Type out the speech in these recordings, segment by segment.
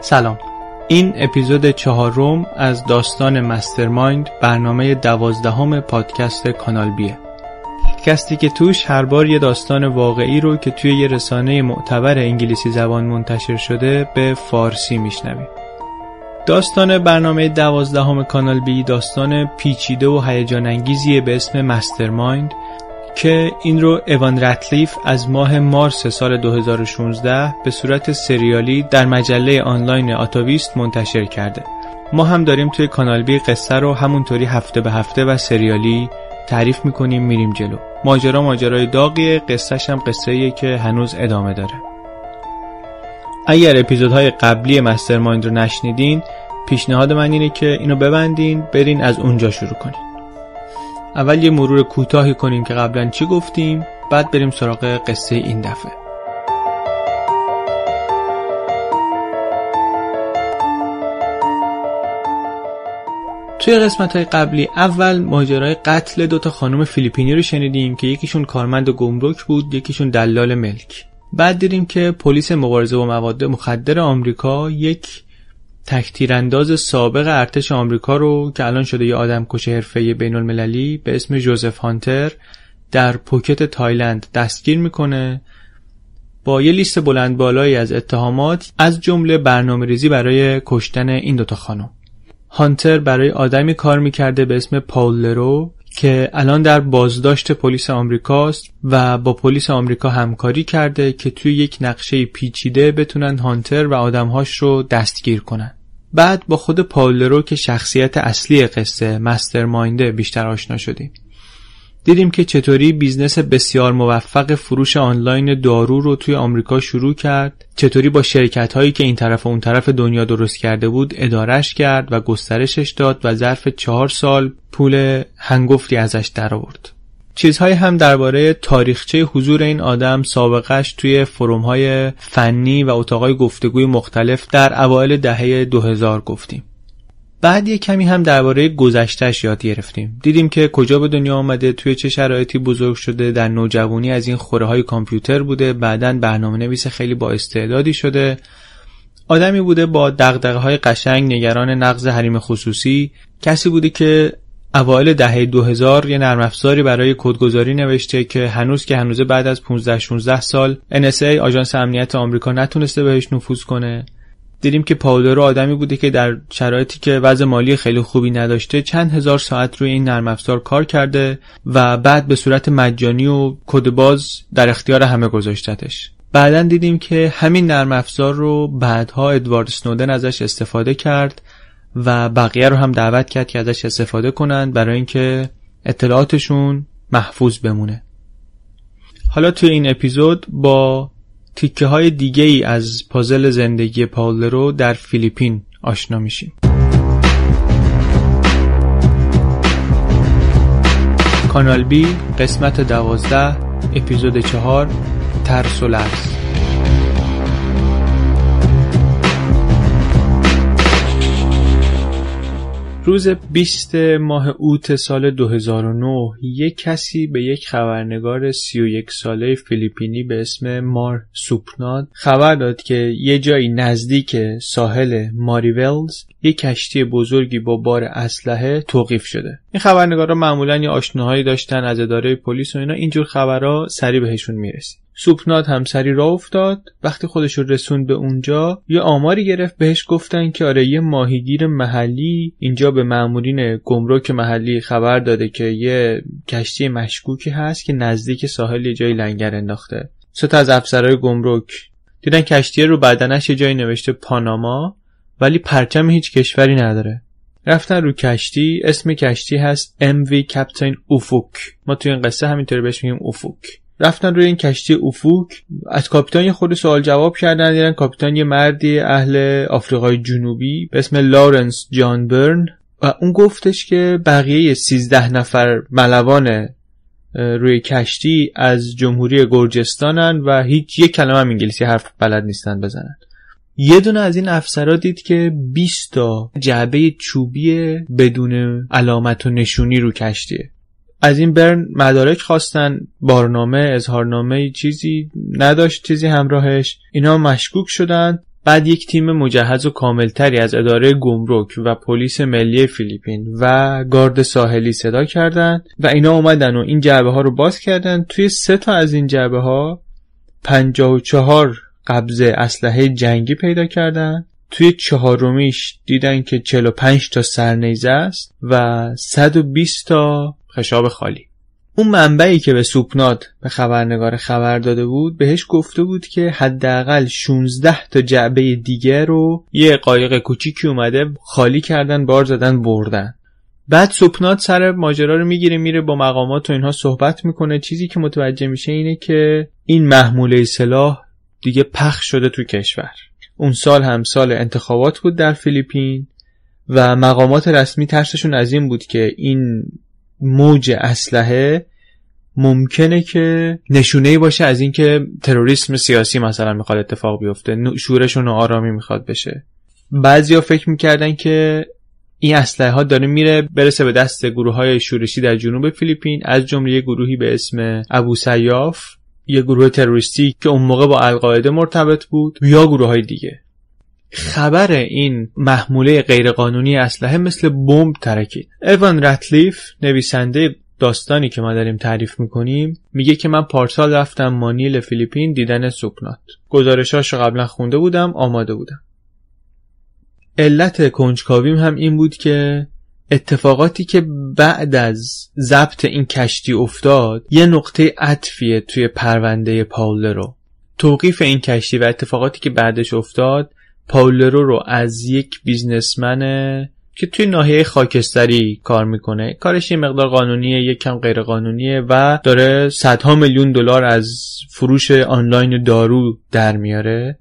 سلام. این اپیزود چهارم از داستان مسترمایند برنامه دوازدهم پادکست کانال بیه. پادکستی که توش هر بار یه داستان واقعی رو که توی یه رسانه معتبر انگلیسی زبان منتشر شده به فارسی میشنویم داستان برنامه دوازدهم کانال بی داستان پیچیده و هیجان انگیزیه به اسم مسترمایند که این رو اوان رتلیف از ماه مارس سال 2016 به صورت سریالی در مجله آنلاین آتاویست منتشر کرده. ما هم داریم توی کانال بی قصه رو همونطوری هفته به هفته و سریالی تعریف می‌کنیم میریم جلو. ماجرا ماجرای داغیه قصهش هم قصه که هنوز ادامه داره. اگر اپیزودهای قبلی مسترمایند رو نشنیدین پیشنهاد من اینه که اینو ببندین برین از اونجا شروع کنین. اول یه مرور کوتاهی کنیم که قبلا چی گفتیم بعد بریم سراغ قصه این دفعه. توی قسمت های قبلی اول ماجرای قتل دوتا خانم فیلیپینی رو شنیدیم که یکیشون کارمند گمرک بود یکیشون دلال ملک. بعد دیدیم که پلیس مبارزه با مواد مخدر آمریکا یک تکتیرانداز سابق ارتش آمریکا رو که الان شده یه آدم کش حرفه بین المللی به اسم جوزف هانتر در پوکت تایلند دستگیر می‌کنه با یه لیست بلند بالایی از اتهامات از جمله برنامه ریزی برای کشتن این دوتا خانم. هانتر برای آدمی کار می‌کرده به اسم پاول لرو که الان در بازداشت پلیس آمریکاست و با پلیس آمریکا همکاری کرده که توی یک نقشه پیچیده بتونن هانتر و آدمهاش رو دستگیر کنن. بعد با خود پاول لرو که شخصیت اصلی قصه مسترماینده بیشتر آشنا شدیم دیدیم که چطوری business بسیار موفق فروش آنلاین دارو رو توی آمریکا شروع کرد چطوری با شرکت هایی که این طرف و اون طرف دنیا درست کرده بود ادارش کرد و گسترشش داد و ظرف چهار سال پول هنگفتی ازش درآورد. چیزهایی هم درباره تاریخچه حضور این آدم سابقش توی فروم های فنی و اتاقای گفتگوی مختلف در اوایل دهه 2000 گفتیم. بعد یه کمی هم درباره گذشتش یاد گرفتیم. دیدیم که کجا به دنیا آمده، توی چه شرایطی بزرگ شده، در نوجوانی از این خوره های کامپیوتر بوده، بعدا برنامه نویس خیلی با استعدادی شده. آدمی بوده با های قشنگ نگران نقض حریم خصوصی، کسی بوده که اوایل دهه 2000 یه نرم افزاری برای کدگذاری نوشته که هنوز که هنوزه بعد از 15 16 سال NSA آژانس امنیت آمریکا نتونسته بهش نفوذ کنه. دیدیم که پاولرو آدمی بوده که در شرایطی که وضع مالی خیلی خوبی نداشته چند هزار ساعت روی این نرم افزار کار کرده و بعد به صورت مجانی و کدباز در اختیار همه گذاشتتش. بعدا دیدیم که همین نرم افزار رو بعدها ادوارد سنودن ازش استفاده کرد و بقیه رو هم دعوت کرد که ازش استفاده کنند برای اینکه اطلاعاتشون محفوظ بمونه. حالا توی این اپیزود با تیکه های دیگه ای از پازل زندگی پاولرو در فیلیپین آشنا میشیم. کانال بی قسمت دوازده اپیزود چهار ترس و لرز. روز 20 ماه اوت سال 2009 یک کسی به یک خبرنگار 31 ساله فیلیپینی به اسم مار سوپناد خبر داد که یه جایی نزدیک ساحل ماریولز یک کشتی بزرگی با بار اسلحه توقیف شده. این خبرنگارا معمولا یه آشناهایی داشتن از اداره پلیس و اینا. اینجور خبرها سریع بهشون می‌رسید سوپناد هم سری را افتاد. وقتی خودش رو رسوند به اونجا یه آماری گرفت بهش گفتن که آره یه ماهیگیر محلی اینجا به مامورین گمرک محلی خبر داده که یه کشتی مشکوکی هست که نزدیک ساحل یه جایی لنگر انداخته. سه از افسرهای گمرک دیدن کشتی رو بدنش یه جایی نوشته پاناما. ولی پرچم هیچ کشوری نداره. رفتن رو کشتی اسم کشتی هست MV کپتین اوفوک ما توی این قصه همینطوری بهش میگیم اوفوک رفتن روی این کشتی افوک از کاپیتان یه خود سوال جواب کردن دیدن کاپیتان یه مردی اهل آفریقای جنوبی به اسم لارنس جان برن و اون گفتش که بقیه سیزده نفر ملوان روی کشتی از جمهوری گرجستانن و هیچ یک کلمه هم انگلیسی حرف بلد نیستن بزنن. یه دونه از این افسرا دید که 20 تا جعبه چوبی بدون علامت و نشونی رو کشتیه. از این برن مدارک خواستن بارنامه اظهارنامه چیزی نداشت چیزی همراهش. اینا مشکوک شدن. بعد یک تیم مجهز و کاملتری از اداره گمرک و پلیس ملی فیلیپین و گارد ساحلی صدا کردند و اینا اومدن و این جعبه ها رو باز کردن. توی سه تا از این جعبه ها 54 قبضه اسلحه جنگی پیدا کردن. توی چهارمیش دیدن که 45 تا سرنیزه است و 120 تا خشاب خالی. اون منبعی که به سوپنات به خبرنگار خبر داده بود بهش گفته بود که حداقل 16 تا جعبه دیگه رو یه قایق کوچیکی اومده خالی کردن بار زدن بردن. بعد سوپنات سر ماجرا رو می‌گیره میره با مقامات و اینها صحبت می‌کنه. چیزی که متوجه میشه اینه که این محموله سلاح دیگه پخش شده تو کشور. اون سال هم سال انتخابات بود در فیلیپین و مقامات رسمی ترسشون از این بود که این موج اسلحه ممکنه که نشونه باشه از اینکه تروریسم سیاسی مثلا می‌خواد اتفاق بیفته شورشون و آرامی می‌خواد بشه. بعضیا فکر می‌کردن که این اسلحه ها داره میره برسه به دست گروه های شورشی در جنوب فیلیپین از جمله گروهی به اسم ابو سیاف. یه گروه تروریستی که اون موقع با القاعده مرتبط بود یا گروه های دیگه. خبر این محموله غیرقانونی اسلحه مثل بمب ترکید. اوان رتلیف نویسنده داستانی که ما داریم تعریف می‌کنیم میگه که من پارسال رفتم مانیل فیلیپین دیدن سوکنات گزارشاش رو قبلا خونده بودم آماده بودم. علت کنجکاویم هم این بود که اتفاقاتی که بعد از ضبط این کشتی افتاد یه نقطه عطفیه توی پرونده پاولرو. توقیف این کشتی و اتفاقاتی که بعدش افتاد پاولرو رو از یک بیزنسمن که توی ناحیه خاکستری کار می‌کنه. کارش یه مقدار قانونیه یک کم غیر قانونیه و داره صدها میلیون دلار از فروش آنلاین دارو در میاره.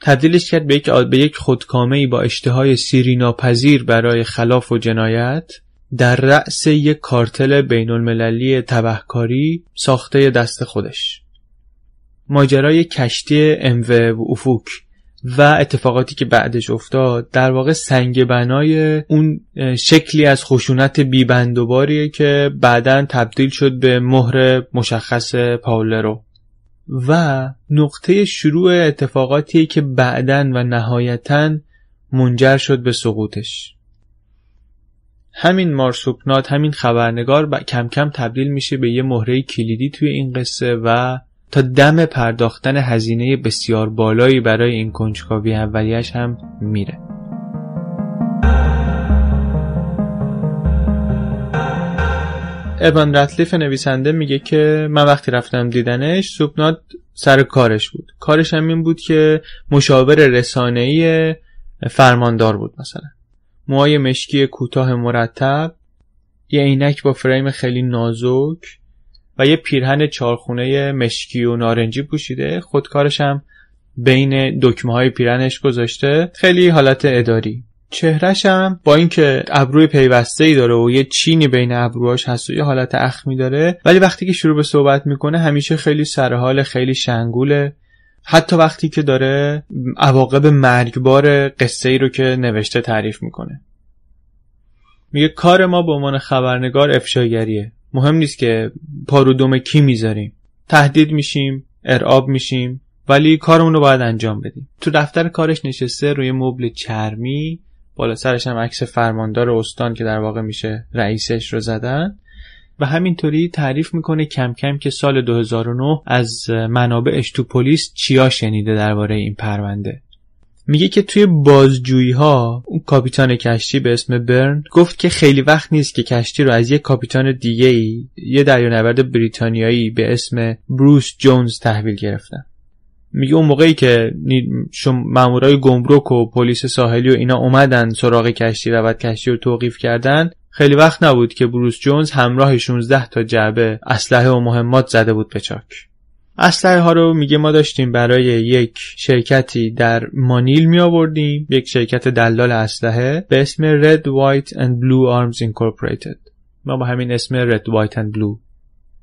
تبدیلش کرد به یک, به یک خودکامه با اشتهای سیری ناپذیر برای خلاف و جنایت در رأس یک کارتل بین المللی تبهکاری ساخته دست خودش. ماجرای کشتی امو و افوک و اتفاقاتی که بعدش افتاد در واقع سنگ بنای اون شکلی از خشونت بیبندوباریه که بعدا تبدیل شد به مهر مشخص پاولرو. و نقطه شروع اتفاقاتی که بعدا و نهایتا منجر شد به سقوطش. همین مارسوپنات همین خبرنگار کم کم تبدیل میشه به یه مهره کلیدی توی این قصه و تا دم پرداختن هزینه بسیار بالایی برای این کنجکاوی اولیش هم میره. ابان رتلیف نویسنده میگه که من وقتی رفتم دیدنش سوپنات سر کارش بود. کارش هم این بود که مشاور رسانه‌ای فرماندار بود مثلا. موهای مشکی کوتاه مرتب یه عینک با فریم خیلی نازک و یه پیرهن چارخونه مشکی و نارنجی پوشیده. خودکارش هم بین دکمه های پیرنش گذاشته. خیلی حالت اداری. چهرش هم با اینکه ابروی پیوسته ای داره و یه چینی بین ابروهاش هست و یه حالت اخمی داره ولی وقتی که شروع به صحبت می‌کنه همیشه خیلی سرحال خیلی شنگوله. حتی وقتی که داره عواقب مرگبار قصه ای رو که نوشته تعریف می‌کنه. میگه کار ما به عنوان خبرنگار افشاگریه. مهم نیست که پارو کی می‌ذاریم. تهدید میشیم ارعاب میشیم ولی کارمون رو باید انجام بدیم. تو دفتر کارش نشسته روی مبل چرمی بالا سرش هم عکس فرماندار استان که در واقع میشه رئیسش رو زدن. و همینطوری تعریف می‌کنه کم کم که سال 2009 از منابعش تو پلیس چیا شنیده درباره این پرونده. میگه که توی بازجویی ها اون کاپیتان کشتی به اسم برن گفت که خیلی وقت نیست که کشتی رو از یه کاپیتان دیگه ای یه دریانورد بریتانیایی به اسم بروس جونز تحویل گرفتن. میگه اون موقعی که مامورای گمرک و پلیس ساحلی و اینا اومدن سراغ کشتی بعد کشتی رو توقیف کردن خیلی وقت نبود که بروس جونز همراه 16 تا جعبه اسلحه و مهمات زده بود به چاک. اسلحه ها رو میگه ما داشتیم برای یک شرکتی در مانیل می آوردیم یک شرکت دلال اسلحه به اسم Red White and Blue Arms Incorporated. ما با همین اسم Red White and Blue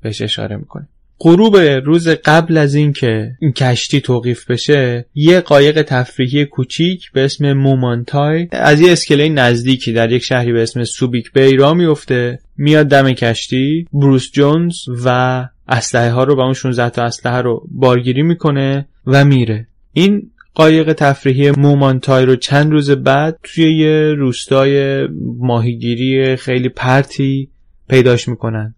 بهش اشاره می‌کنیم. غروب روز قبل از اینکه این کشتی توقیف بشه یه قایق تفریحی کوچیک به اسم مومانتای از یه اسکله نزدیکی در یک شهری به اسم سوبیک بی را میفته میاد دم کشتی. بروس جونز و اسلحه ها رو با اون 16 تا اسلحه رو بارگیری می‌کنه و میره. این قایق تفریحی مومانتای رو چند روز بعد توی یه روستای ماهیگیری خیلی پرتی پیداش می‌کنن.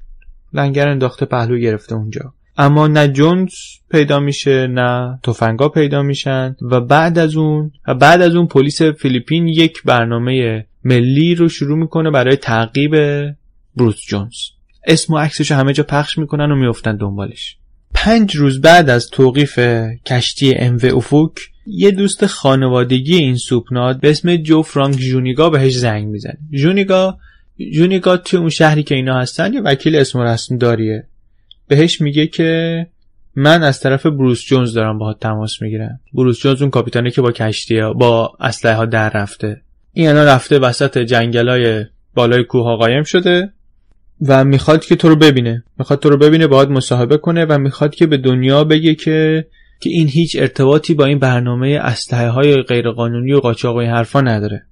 لنگر انداخته پهلو گرفته اونجا. اما نه جونز پیدا میشه نه تفنگا پیدا میشن و بعد از اون و بعد از اون پلیس فیلیپین یک برنامه ملی رو شروع می‌کنه برای تعقیب بروس جونز. اسم و عکسش همه جا پخش می‌کنن و میفتن دنبالش. پنج روز بعد از توقیف کشتی ام افوک یه دوست خانوادگی این سوپناد به اسم جو فرانک جونیگا بهش زنگ می‌زنه. جونیگا جونیگا توی اون شهری که اینا هستن یه وکیل اسم و رسم داریه. بهش میگه که من از طرف بروس جونز دارم باهات تماس می‌گیرم. بروس جونز اون کاپیتانه که با کشتی ها با اسلحه ها در رفته. این الان رفته وسط جنگلای بالای کوه ها قایم شده و می‌خواد که تو رو ببینه. می‌خواد تو رو ببینه باهات مصاحبه کنه و می‌خواد که به دنیا بگه که که این هیچ ارتباطی با این برنامه اسلحه های غیرقانونی و قاچاق و این حرفا نداره.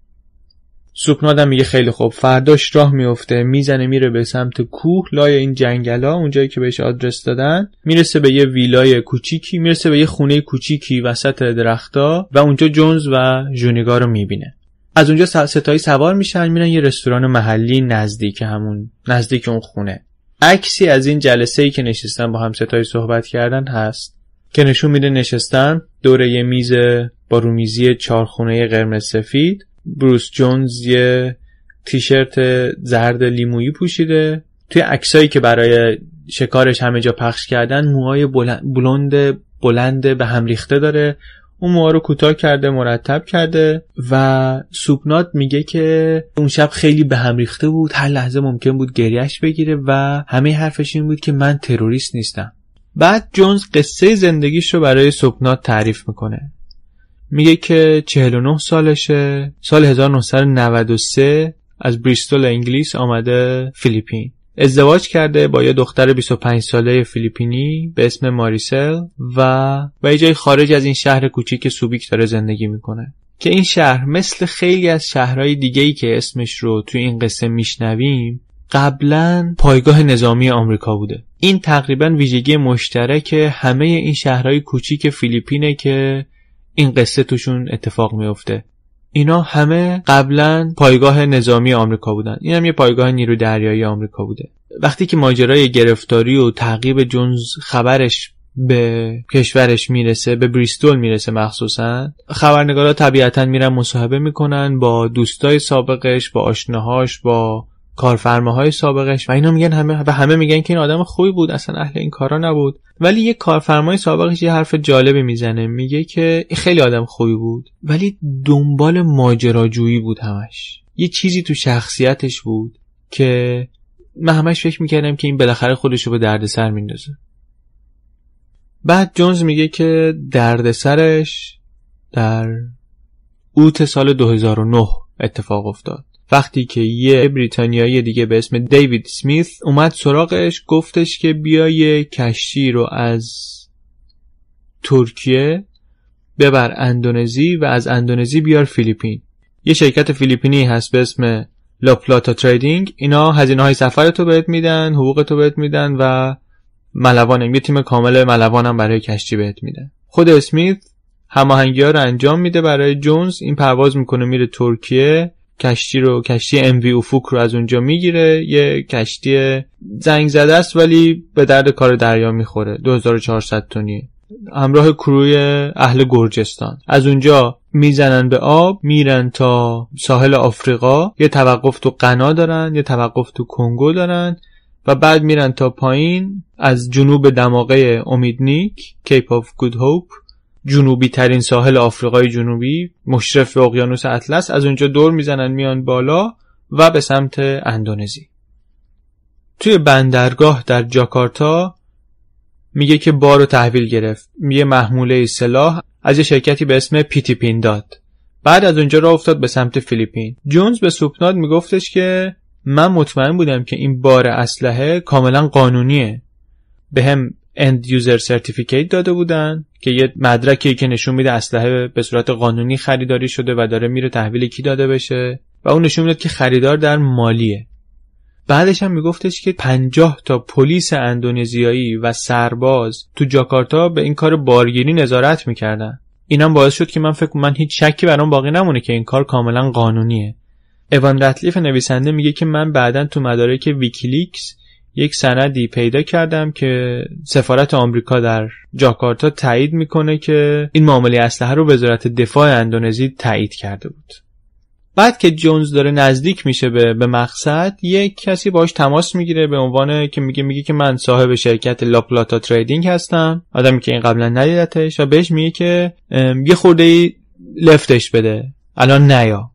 سوپنادم میگه خیلی خوب. فرداش راه میفته می‌زنه میره به سمت کوه لای این جنگلا اونجایی که بهش آدرس دادن. می‌رسه به یه ویلای کوچیکی می‌رسه به یه خونه کوچیکی وسط درختا و اونجا جونز و جونیگا رو می‌بینه. از اونجا ستایی سوار میشن میرن یه رستوران محلی نزدیک همون نزدیک اون خونه. عکسی از این جلسه ای که نشستن با هم ستایی صحبت کردن هست. که نشون میده نشستن دور یه میز با رومیزی چارخونه قرمز سفید. بروس جونز یه تیشرت زرد لیمویی پوشیده. توی عکسایی که برای شکارش همه جا پخش کردن موهای بلند بلند به هم ریخته داره. اون موها رو کوتاه کرده مرتب کرده و سوپنات میگه که اون شب خیلی به هم ریخته بود. هر لحظه ممکن بود گریش بگیره و همه حرفش این بود که من تروریست نیستم. بعد جونز قصه زندگیش رو برای سوپنات تعریف می‌کنه. میگه که 49 سالشه. سال 1993 از بریستول انگلیس آمده فیلیپین. ازدواج کرده با یه دختر 25 ساله فیلیپینی به اسم ماریسل و و یه جای خارج از این شهر کوچیک سوبیک داره زندگی می‌کنه. که این شهر مثل خیلی از شهرهای دیگه ای که اسمش رو توی این قصه میشنویم قبلا پایگاه نظامی آمریکا بوده. این تقریبا ویژگی مشترک همه این شهرهای کوچیک فیلیپینه که این قصه توشون اتفاق میفته اینا همه قبلا پایگاه نظامی آمریکا بودن. این هم یه پایگاه نیرو دریایی آمریکا بوده. وقتی که ماجرای گرفتاری و تعقیب جونز خبرش به کشورش می‌رسه به بریستول می‌رسه مخصوصا خبرنگارا طبیعتا میرن مصاحبه می‌کنن با دوستای سابقش با آشناهاش با کارفرماهای سابقش و اینا میگن همه و همه میگن که این آدم خوبی بود اصلا اهل این کارا نبود. ولی یه کارفرمای سابقش یه حرف جالبی می‌زنه میگه که خیلی آدم خوبی بود ولی دنبال ماجراجویی بود همش. یه چیزی تو شخصیتش بود که من همش فکر می‌کردم که این بالاخره خودش رو به دردسر میندازه. بعد جونز میگه که دردسرش در اوت سال 2009 اتفاق افتاد. وقتی که یه بریتانیایی دیگه به اسم دیوید سمیث اومد سراغش گفتش که بیا کشتی رو از ترکیه ببر اندونزی و از اندونزی بیار فیلیپین. یه شرکت فیلیپینی هست به اسم La Plata Trading. اینا هزینه های سفر تو بهت میدن حقوق تو بهت میدن و ملوان یه تیم کامل ملوانم برای کشتی بهت میدن خود اسمیث هماهنگی ها رو انجام میده برای جونز. این پرواز می‌کنه میره ترکیه. کشتی رو کشتی MV Ufuk رو از اونجا می‌گیره. یه کشتی زنگ زده است ولی به درد کار دریا می‌خوره. 2400 تونیه همراه crew ی اهل گرجستان. از اونجا می‌زنن به آب میرن تا ساحل آفریقا. یه توقف تو قنا دارن یه توقف تو کنگو دارن و بعد میرن تا پایین از جنوب دماغه امید نیک Cape of Good Hope جنوبی ترین ساحل آفریقای جنوبی مشرف به اقیانوس اطلس از اونجا دور می‌زنن میان بالا و به سمت اندونزی. توی بندرگاه در جاکارتا میگه که بارو تحویل گرفت. میگه محموله سلاح از یه شرکتی به اسم پیتی داد. بعد از اونجا را افتاد به سمت فیلیپین. جونز به سوپناد میگفتش که من مطمئن بودم که این بار اسلحه کاملا قانونیه. به هم end user certificate داده بودن که یه مدرکی که نشون میده اسلحه به صورت قانونی خریداری شده و داره میره تحویل کی داده بشه و اون نشون می‌داد که خریدار در مالیه. بعدش هم میگفتش که 50 تا پلیس اندونزیایی و سرباز تو جاکارتا به این کار بارگیری نظارت می‌کردن. اینم باعث شد که من فکر من هیچ شکی برام باقی نمونه که این کار کاملا قانونیه. اوان رتلیف نویسنده میگه که من بعدا تو مدارک ویکیلیکس یک سندی پیدا کردم که سفارت آمریکا در جاکارتا تایید می‌کنه که این معامله اسلحه رو وزارت دفاع اندونزی تایید کرده بود. بعد که جونز داره نزدیک میشه به, به مقصد یک کسی باش تماس می‌گیره به عنوان که میگه میگه که من صاحب شرکت La Plata Trading هستم. آدمی که این قبلا ندیدتش و بهش میگه که یه خورده لفتش بده. الان نیا.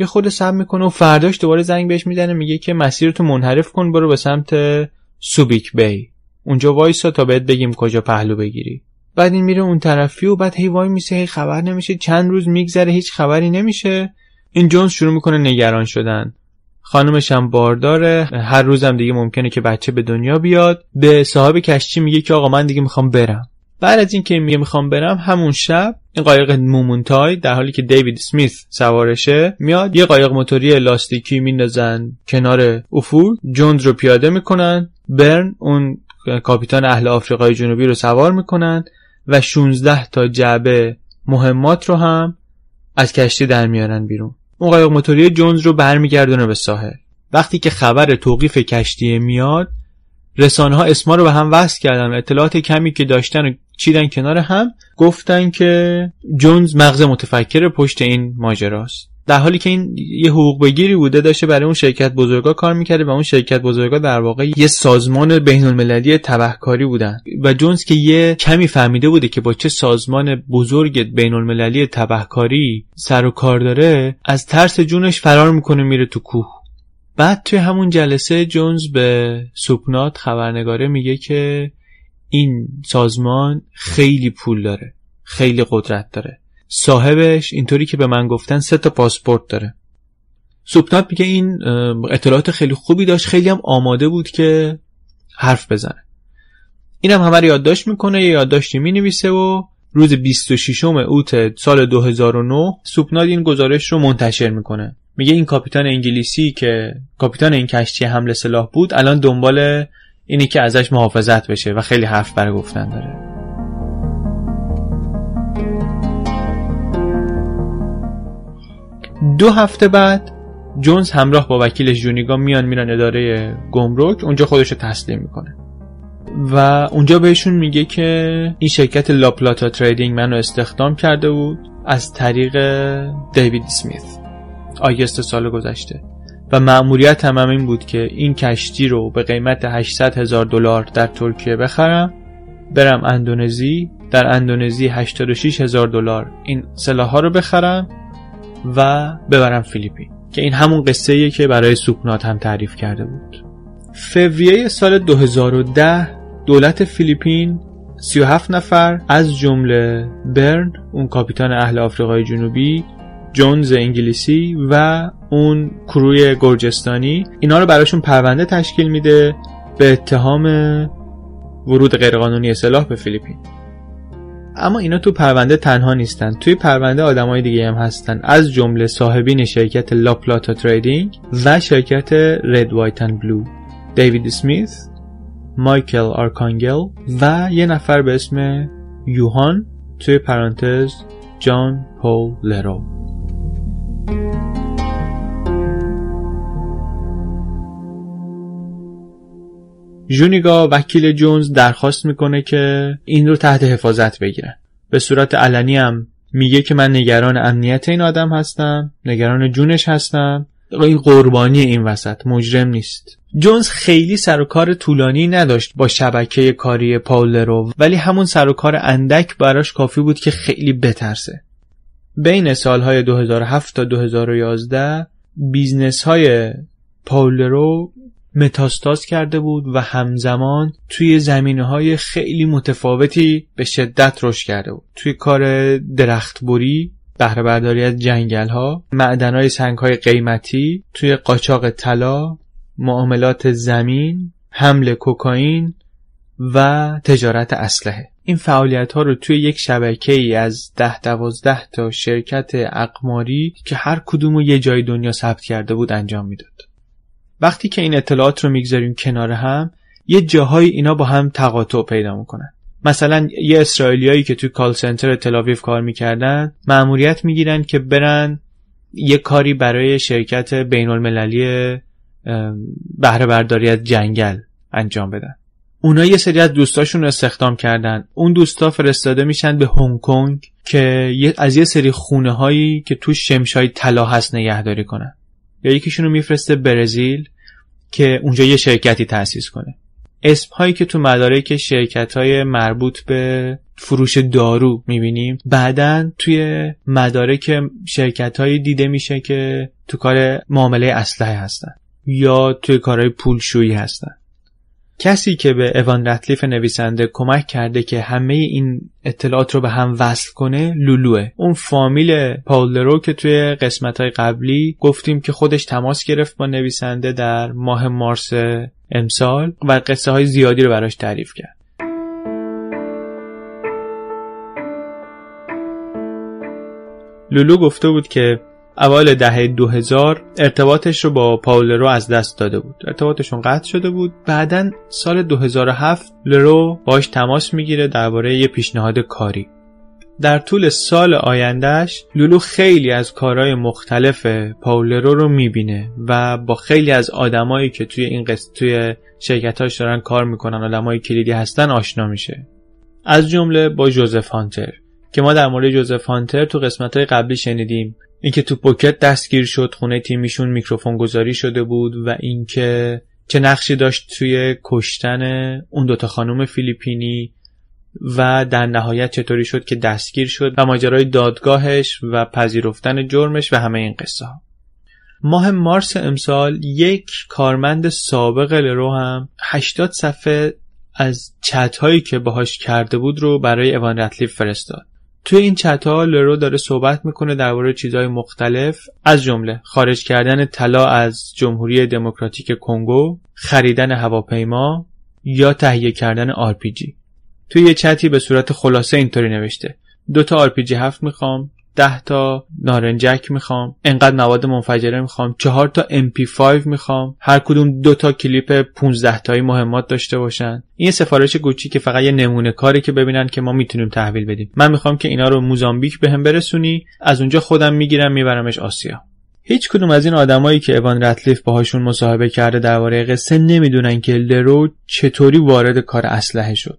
یه خود سب می‌کنه و فرداش دوباره زنگ بهش می‌زنه میگه که مسیرتو منحرف کن برو به سمت سوبیک بی. اونجا وایسا تا بهت بگیم کجا پهلو بگیری. بعد این میره اون طرفی و بعد هی وای میسه هی خبر نمیشه. چند روز میگذره هیچ خبری نمیشه. این جونز شروع می‌کنه نگران شدن. خانمش هم بارداره. هر روزم دیگه ممکنه که بچه به دنیا بیاد. به صاحب کشتی میگه که آقا من دیگه می‌خوام برم. بعد از اینکه میگه می‌خوام برم همون شب این قایق مومونتای در حالی که دیوید سمیث سوارشه میاد یه قایق موتوری لاستیکی میندازن کنار افول جونز رو پیاده می‌کنن برن اون کاپیتان اهل آفریقای جنوبی رو سوار می‌کنن و 16 تا جعبه مهمات رو هم از کشتی در میارن بیرون. اون قایق موتوری جونز رو برمیگردونه به ساحل. وقتی که خبر توقیف کشتی میاد رسانه ها اسما رو به هم وصل کردن اطلاعات کمی که داشتن و چیدن کنار هم گفتن که جونز مغز متفکر پشت این ماجراست. در حالی که این یه حقوق بگیری بوده داشته برای اون شرکت بزرگا کار می‌کرده و اون شرکت بزرگا در واقع یه سازمان بین المللی تبهکاری بودن. و جونز که یه کمی فهمیده بوده که با چه سازمان بزرگ بین المللی تبهکاری سر و کار داره از ترس جونش فرار می‌کنه میره تو کوه. بعد توی همون جلسه جونز به سوپنات خبرنگاره میگه که این سازمان خیلی پول داره خیلی قدرت داره. صاحبش اینطوری که به من گفتن سه تا پاسپورت داره. سوپنات میگه این اطلاعات خیلی خوبی داشت خیلی هم آماده بود که حرف بزنه. اینم همه رو یادداشت می‌کنه یه یادداشتی می‌نویسه و روز 26 اوت سال 2009 سوپنات این گزارش رو منتشر می‌کنه. میگه این کاپیتان انگلیسی که کاپیتان این کشتی حمله سلاح بود الان دنبال اینی که ازش محافظت بشه و خیلی حرف برای گفتن داره. دو هفته بعد جونز همراه با وکیلش جونیگا میان میرن اداره گمرک اونجا خودش رو تسلیم می‌کنه. و اونجا بهشون میگه که این شرکت La Plata Trading منو استخدام کرده بود از طریق دیوید سمیث August سال گذشته. و مأموریت هم, هم این بود که این کشتی رو به قیمت 800 هزار دلار در ترکیه بخرم برم اندونزی در اندونزی 86 هزار دلار این سلاح ها رو بخرم و ببرم فیلیپین که این همون قصه ایه که برای سوپنات هم تعریف کرده بود. فوریه سال 2010 دولت فیلیپین 37 نفر از جمله برن اون کاپیتان اهل آفریقای جنوبی جونز انگلیسی و اون crew ی گرجستانی اینا رو براشون پرونده تشکیل میده به اتهام ورود غیرقانونی سلاح به فیلیپین. اما اینا تو پرونده تنها نیستن. توی پرونده آدمای دیگه هم هستن. از جمله صاحبین شرکت La Plata Trading و شرکت Red White and Blue. دیوید سمیث مایکل آرکانگل و یه نفر به اسم یوهان توی پرانتز جان پول لرو. جونیگا وکیل جونز درخواست می‌کنه که این رو تحت حفاظت بگیرن به صورت علنی هم میگه که من نگران امنیت این آدم هستم نگران جونش هستم. این قربانی این وسط مجرم نیست. جونز خیلی سر و کار طولانی نداشت با شبکه کاری پاولرو ولی همون سر و کار اندک براش کافی بود که خیلی بترسه. بین سالهای 2007 تا 2011 business های پاول لرو متاستاز کرده بود و همزمان توی زمینه های خیلی متفاوتی به شدت رشد کرده بود. توی کار درختبری بهره برداری از جنگل ها معدن های سنگ های قیمتی توی قاچاق طلا معاملات زمین حمل کوکائین و تجارت اسلحه. این فعالیت ها رو توی یک شبکه ای از ده دوازده تا شرکت اقماری که هر کدوم رو یه جای دنیا ثبت کرده بود انجام می‌داد. وقتی که این اطلاعات رو می‌گذاریم کنار هم یه جاهای اینا با هم تقاطع پیدا می‌کنن. مثلا یه اسرائیلیایی که توی کال سنتر تلاویف کار می‌کردن مأموریت می‌گیرن که برن یه کاری برای شرکت بین المللی بهره برداری از جنگل انجام بدن. اونا یه سری از دوستاشون رو استخدام کردن. اون دوستا فرستاده میشن به هنگ کنگ که از یه سری خونه هایی که تو شمشای طلا هست نگهداری کنن. یا یکیشون رو میفرسته برزیل که اونجا یه شرکتی تأسیس کنه. اسم هایی که تو مدارک شرکت های مربوط به فروش دارو می‌بینیم بعدا توی مدارک شرکت هایی دیده میشه که تو کار معامله اسلحه هستن یا توی کارهای پولشویی هستن. کسی که به اوان رتلیف نویسنده کمک کرده که همه این اطلاعات رو به هم وصل کنه لولوه. اون فامیل پاولرو که توی قسمت های قبلی گفتیم که خودش تماس گرفت با نویسنده در ماه مارس امسال و قصه های زیادی رو براش تعریف کرد. لولو گفته بود که اوایل دهه 2000 ارتباطش رو با پاول رو از دست داده بود. ارتباطشون قطع شده بود. بعدا سال 2007 لرو باش تماس می‌گیره درباره یه پیشنهاد کاری. در طول سال آیندهش لولو خیلی از کارهای مختلف پاولرو رو می‌بینه و با خیلی از آدمایی که توی این قصد توی شرکتاش دارن کار می‌کنن آدمای کلیدی هستن آشنا میشه. از جمله با جوزف هانتر که ما در مورد جوزف هانتر تو قسمت های قبلی شنیدیم. اینکه تو پوکت دستگیر شد خونه تیمیشون میکروفون گذاری شده بود و اینکه چه نقشی داشت توی کشتن اون دوتا خانم فیلیپینی و در نهایت چطوری شد که دستگیر شد و ماجرای دادگاهش و پذیرفتن جرمش و همه این قصه ها. ماه مارس امسال یک کارمند سابق لرو هم 80 صفحه از چت هایی که باهاش کرده بود رو برای اوان رتلیف فرستاد توی این چت لرو داره صحبت می‌کنه درباره چیزهای مختلف. از جمله خارج کردن طلا از جمهوری دموکراتیک کنگو خریدن هواپیما یا تهیه کردن آرپیجی توی یه چتی به صورت خلاصه اینطوری نوشته. دو تا آرپیجی هفت می‌خوام ده تا نارنجک می‌خوام. انقدر مواد منفجره می‌خوام. چهار تا MP5 می‌خوام. هر کدوم دو تا کلیپ 15 تایی مهمات داشته باشن. این سفارش گوچی که فقط یه نمونه کاری که ببینن که ما می‌تونیم تحویل بدیم. من می‌خوام که اینا رو موزامبیک بهم به برسونی. از اونجا خودم می‌گیرم میبرمش آسیا. هیچ کدوم از این آدمایی که اوان رتلیف باهاشون مصاحبه کرده درباره قصه نمی‌دونن که لرو چطوری وارد کار اسلحه شد.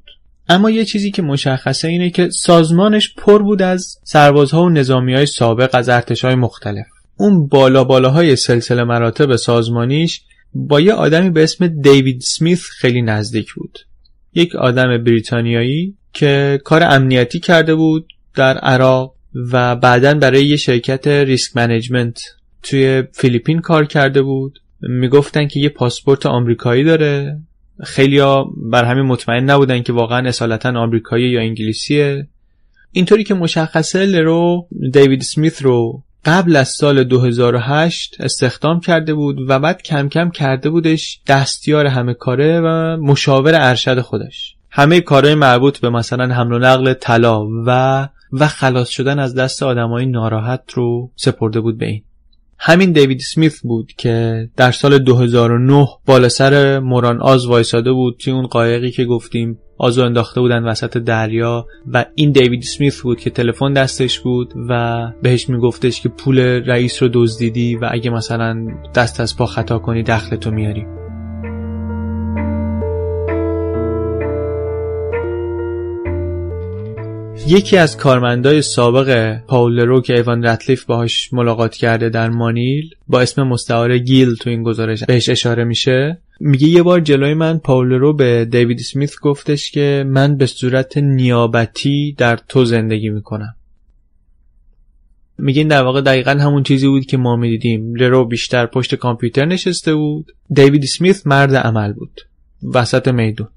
اما یه چیزی که مشخصه اینه که سازمانش پر بود از سربازها و نظامی های سابق از ارتش های مختلف. اون بالا بالاهای سلسله مراتب سازمانیش با یه آدمی به اسم دیوید سمیث خیلی نزدیک بود. یک آدم بریتانیایی که کار امنیتی کرده بود در عراق و بعدا برای یه شرکت risk management توی فیلیپین کار کرده بود. می‌گفتن که یه پاسپورت آمریکایی داره. خیلیا بر همین مطمئن نبودن که واقعا اصالتا آمریکایی یا انگلیسیه. اینطوری که مشخصه لرو دیوید سمیث رو قبل از سال 2008 استخدام کرده بود و بعد کم کم کرده بودش دستیار همه کاره و مشاور ارشد خودش. همه کارهای مربوط به مثلا حمل و نقل طلا و و خلاص شدن از دست آدمای ناراحت رو سپرده بود به این. همین دیوید سمیث بود که در سال 2009 بالا سر موران آز وایساده بود توی اون قایقی که گفتیم آزو انداخته بودن وسط دریا و این دیوید سمیث بود که تلفن دستش بود و بهش میگفتش که پول رئیس رو دزدیدی و اگه مثلا دست از پا خطا کنی دخلتو میاری. یکی از کارمندای سابق پاولرو که ایوان رتلیف باهاش ملاقات کرده در مانیل با اسم مستعار گیل تو این گزارش بهش اشاره میشه. میگه یه بار جلوی من پاولرو به دیوید سمیث گفتش که من به صورت نیابتی در تو زندگی می‌کنم. میگه این در واقع دقیقا همون چیزی بود که ما می‌دیدیم. لرو بیشتر پشت کامپیوتر نشسته بود. دیوید سمیث مرد عمل بود. وسط میدون.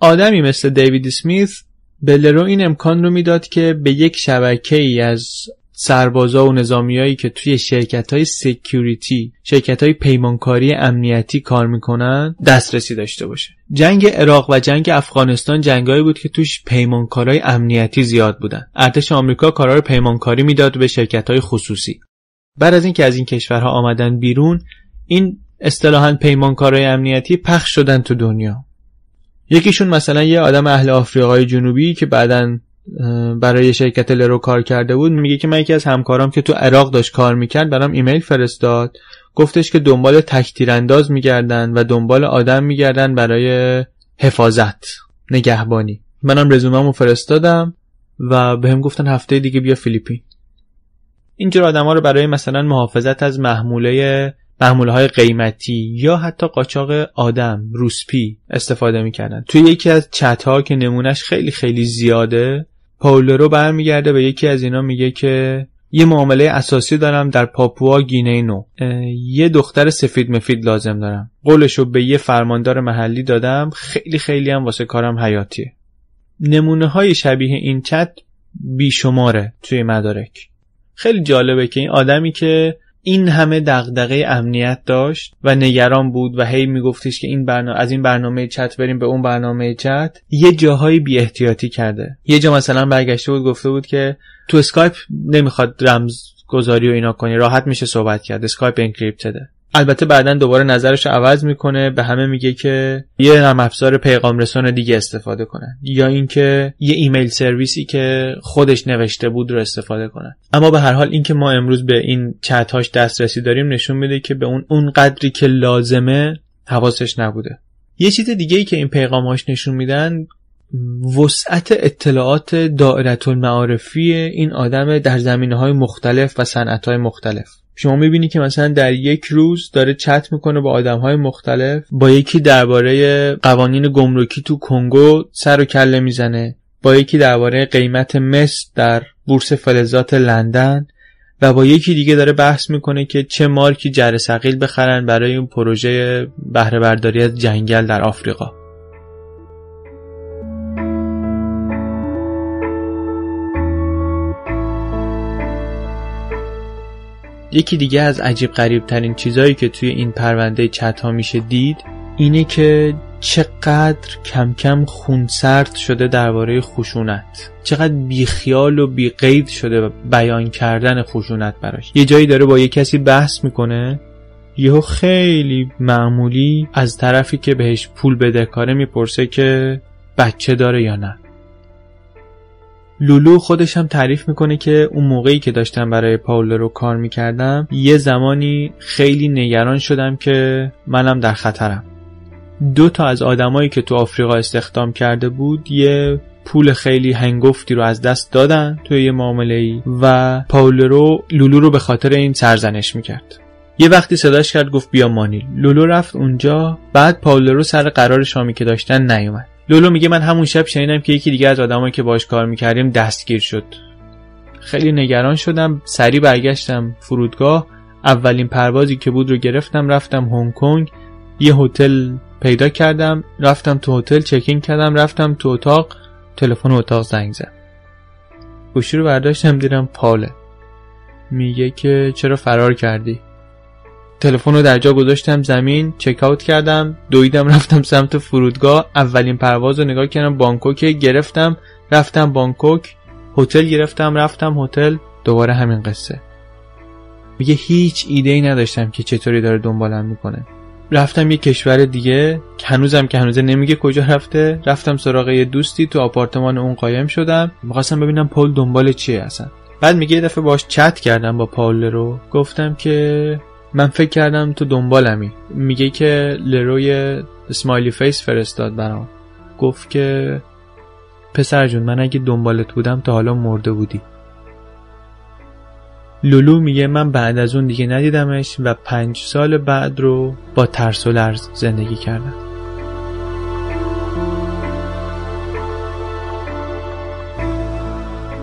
آدمی مثل دیوید سمیث بلرو این امکان رو می‌داد که به یک شبکه ای از سربازا و نظامیایی که توی شرکت های سکیوریتی شرکت های پیمانکاری امنیتی کار می‌کنن دسترسی داشته باشه. جنگ عراق و جنگ افغانستان جنگایی بود که توش پیمانکارای امنیتی زیاد بودن. ارتش آمریکا کارا پیمانکاری می‌داد به شرکت های خصوصی. بعد از اینکه از این کشورها آمدن بیرون این اصطلاحا پیمانکارای امنیتی پخش شدن تو دنیا. یکیشون مثلا یه آدم اهل آفریقای جنوبی که بعدا برای شرکت لرو کار کرده بود میگه که من یکی از همکارام که تو عراق داشت کار می‌کرد برام ایمیل فرستاد. گفتش که دنبال تک انداز میگردن و دنبال آدم میگردن برای حفاظت نگهبانی. منم رزوممو فرستادم و به هم گفتن هفته دیگه بیا فیلیپین. اینجور آدم ها رو برای مثلا محافظت از محموله محموله های قیمتی یا حتی قاچاق آدم روسپی استفاده می‌کردن. توی یکی از چت ها که نمونش خیلی خیلی زیاده پاولرو برمیگرده به یکی از اینا میگه که یه معامله اساسی دارم در پاپوا گینه نو یه دختر سفید مفید لازم دارم. قولشو به یه فرماندار محلی دادم. خیلی خیلی هم واسه کارم حیاتیه. نمونه های شبیه این چت بیشماره توی مدارک. خیلی جالبه که این آدمی که این همه دغدغه امنیت داشت و نگران بود و هی میگفتش که این برنامه از این برنامه چت بریم به اون برنامه چت. یه جاهایی بی احتیاطی کرده. یه جا مثلا برگشته بود گفته بود که تو اسکایپ نمی‌خواد رمز گذاری و اینا کنی راحت میشه صحبت کرد. اسکایپ encrypted ه. البته بعدا دوباره نظرش عوض می‌کنه به همه میگه که یه نرم افزار پیغام رسان دیگه استفاده کنن. یا اینکه یه email service ی که خودش نوشته بود رو استفاده کنن. اما به هر حال اینکه ما امروز به این چت هاش دسترسی داریم نشون میده که به اون اون قدری که لازمه حواسش نبوده. یه چیز دیگه ای که این پیغامهاش نشون میدن وسعت اطلاعات دائرت المعارفی این آدم در زمینه های مختلف و صنعت های مختلف. شما می‌بینی که مثلا در یک روز داره چت می‌کنه با آدم های مختلف با یکی درباره قوانین گمرکی تو کنگو سر و کله می‌زنه با یکی درباره قیمت مس در بورس فلزات لندن و با یکی دیگه داره بحث می‌کنه که چه مارکی جر بخرن برای اون پروژه بهره برداری از جنگل در آفریقا. یکی دیگه از عجیب غریب ترین چیزهایی که توی این پرونده چت ها میشه دید اینه که چقدر کم کم خونسرد شده درباره خشونت. چقدر بیخیال و بیقید شده بیان کردن خشونت براش. یه جایی داره با یه کسی بحث می‌کنه. یهو خیلی معمولی از طرفی که بهش پول بده کاره می‌پرسه که بچه داره یا نه. لولو خودش هم تعریف می‌کنه که اون موقعی که داشتم برای پاول رو کار می‌کردم یه زمانی خیلی نگران شدم که منم در خطرم. دو تا از آدمایی که تو آفریقا استخدام کرده بود یه پول خیلی هنگفتی رو از دست دادن توی یه معامله ای و پاولرو لولو رو به خاطر این سرزنش می‌کرد. یه وقتی صداش کرد گفت بیا مانیل. لولو رفت اونجا بعد پاولرو سر قرار شامی که داشتن نیومد. لولو میگه من همون شب شنیدم که یکی دیگه از آدمایی که باش کار می‌کردیم دستگیر شد. خیلی نگران شدم سریع برگشتم فرودگاه. اولین پروازی که بود رو گرفتم رفتم هنگ کنگ. یه هتل پیدا کردم رفتم تو هتل چکین کردم رفتم تو اتاق. تلفن اتاق زنگ زد. گوشی رو برداشتم دیدم پاله. میگه که چرا فرار کردی؟ تلفن رو در جا گذاشتم زمین چک اوت کردم دویدم رفتم سمت فرودگاه اولین پرواز رو نگاه کردم بانکوک گرفتم رفتم بانکوک هتل گرفتم رفتم هتل دوباره همین قصه. میگه هیچ ایده ای نداشتم که چطوری داره دنبالم می‌کنه. رفتم یه کشور دیگه هنوزم که هنوزه نمیگه کجا رفته. رفتم سراغ یه دوستی تو آپارتمان اون قایم شدم. می‌خواستم ببینم پول دنبال چیه اصلا. بعد میگه یه دفعه باش چت کردم با پاول لرو. گفتم که من فکر کردم تو دنبالمی. میگه که لروی smiley face فرستاد برام. گفت که پسر جون من اگه دنبالت بودم تا حالا مرده بودی. لولو میگه من بعد از اون دیگه ندیدمش و پنج سال بعد رو با ترس و لرز زندگی کردم.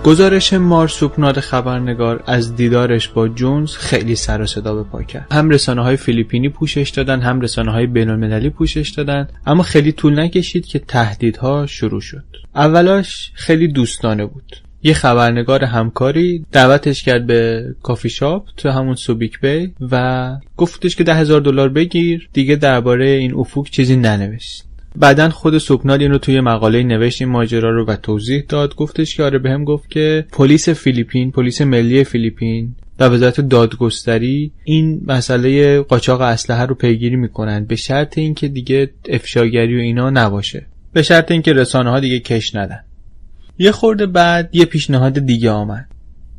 گزارش مارسوپناد خبرنگار از دیدارش با جونز خیلی سر و صدا به پا کرد. هم رسانه های فیلیپینی پوشش دادن هم رسانه های بین المللی پوشش دادن اما خیلی طول نکشید که تهدیدها شروع شد. اولاش خیلی دوستانه بود. یه خبرنگار همکاری دعوتش کرد به کافی شاپ تو همون سوبیک بی و گفتش که ده هزار دلار بگیر دیگه درباره این افوک چیزی ننوشت. بعدا خود سوپنال این رو توی مقاله نوشت این ماجرا رو و توضیح داد. گفتش که آره بهم گفت که پلیس فیلیپین پلیس ملی فیلیپین و وزارت دادگستری این مسئله قاچاق اسلحه رو پیگیری می‌کنن به شرط اینکه دیگه افشاگری و اینا نباشه. به شرط اینکه رسانه ها دیگه کش ندن. یه خورده بعد یه پیشنهاد دیگه آمد.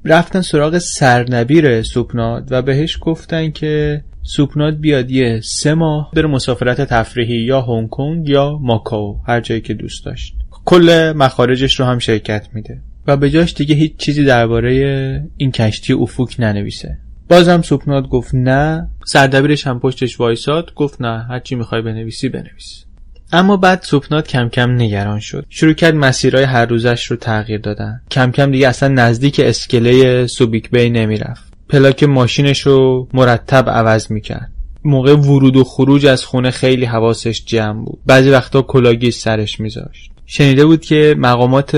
رفتن سراغ سرنبیر سوپناد و بهش گفتن که سوپناد بیاد یه سه ماه بره مسافرت تفریحی یا هنگ کنگ یا ماکاو هر جایی که دوست داشت. کل مخارجش رو هم شرکت میده. و به جاش دیگه هیچ چیزی درباره این کشتی افوک ننویسه. بازم سوپناد گفت نه. سردبیرش هم پشتش وایساد گفت نه هرچی می‌خوای بنویسی بنویس. اما بعد سوپنات کم کم نگران شد. شروع کرد مسیرهای هر روزش رو تغییر دادن. کم کم دیگه اصلا نزدیک اسکله سوبیک بی نمی‌رفت. پلاک ماشینش رو مرتب عوض می‌کرد. موقع ورود و خروج از خونه خیلی حواسش جمع بود. بعضی وقتا کلاه‌گیس سرش میذاشت. شنیده بود که مقامات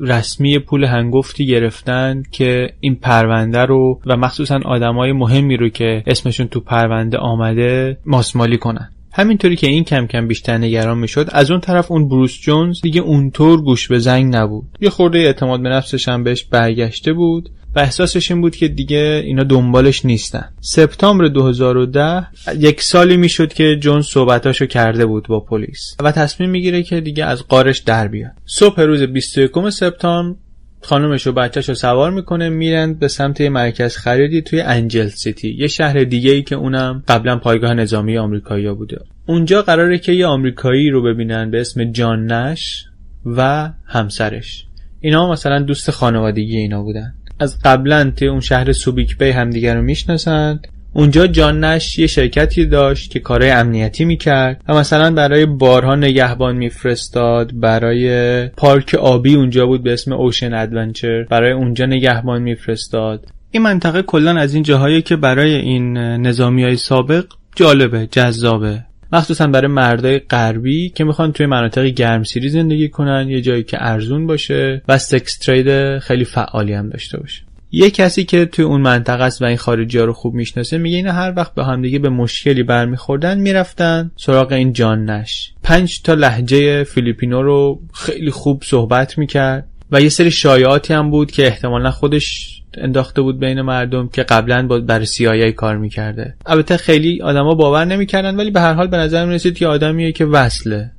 رسمی پول هنگفتی گرفتن که این پرونده رو و مخصوصا آدمای مهمی رو که اسمشون تو پرونده آمده ماسمالی کنن. همینطوری که این کم کم بیشتر نگران می‌شد از اون طرف اون بروس جونز دیگه اونطور گوش به زنگ نبود. یه خورده اعتماد به نفسش هم بهش برگشته بود. احساسش این بود که دیگه اینا دنبالش نیستن. سپتامبر 2010 یک سالی می‌شد که جون صحبتاشو کرده بود با پلیس و تصمیم می‌گیره که دیگه از قارش در بیاد. صبح روز 21 سپتامبر خانومش و بچهش رو سوار می‌کنه میرن به سمت مرکز خریدی توی انجل سیتی یه شهر دیگه ای که اونم قبلا پایگاه نظامی آمریکایی بوده. اونجا قراره که یه آمریکایی رو ببینن به اسم جان نش و همسرش. اینا مثلا دوست خانوادگی اینا بودن. از قبلا توی اون شهر سوبیک بی همدیگه رو می‌شناسند اونجا جان نش یه شرکتی داشت که کارهای امنیتی می‌کرد و مثلا برای بارها نگهبان میفرستاد برای پارک آبی اونجا بود به اسم اوشن ادونچر برای اونجا نگهبان میفرستاد. این منطقه کلا از این جاهایی که برای این نظامی های سابق جالبه جذابه. مخصوصا برای مردای غربی که می‌خوان توی مناطق گرمسیری زندگی کنن یه جایی که ارزون باشه و سکس ترید خیلی فعالی هم داشته باشه. یه کسی که توی اون منطقه است و این خارجی ها رو خوب می‌شناسه میگه اینا هر وقت به همدیگه به مشکلی برمیخوردن می‌رفتن سراغ این جان نش. پنج تا لحجه فیلیپینو رو خیلی خوب صحبت می‌کرد. و یه سری شایعاتی هم بود که احتمالا خودش انداخته بود بین مردم که قبلا با بر CIA کار می‌کرده. البته خیلی آدما باور نمی‌کردن ولی به هر حال به نظر می‌رسید که آدمیه که وصله.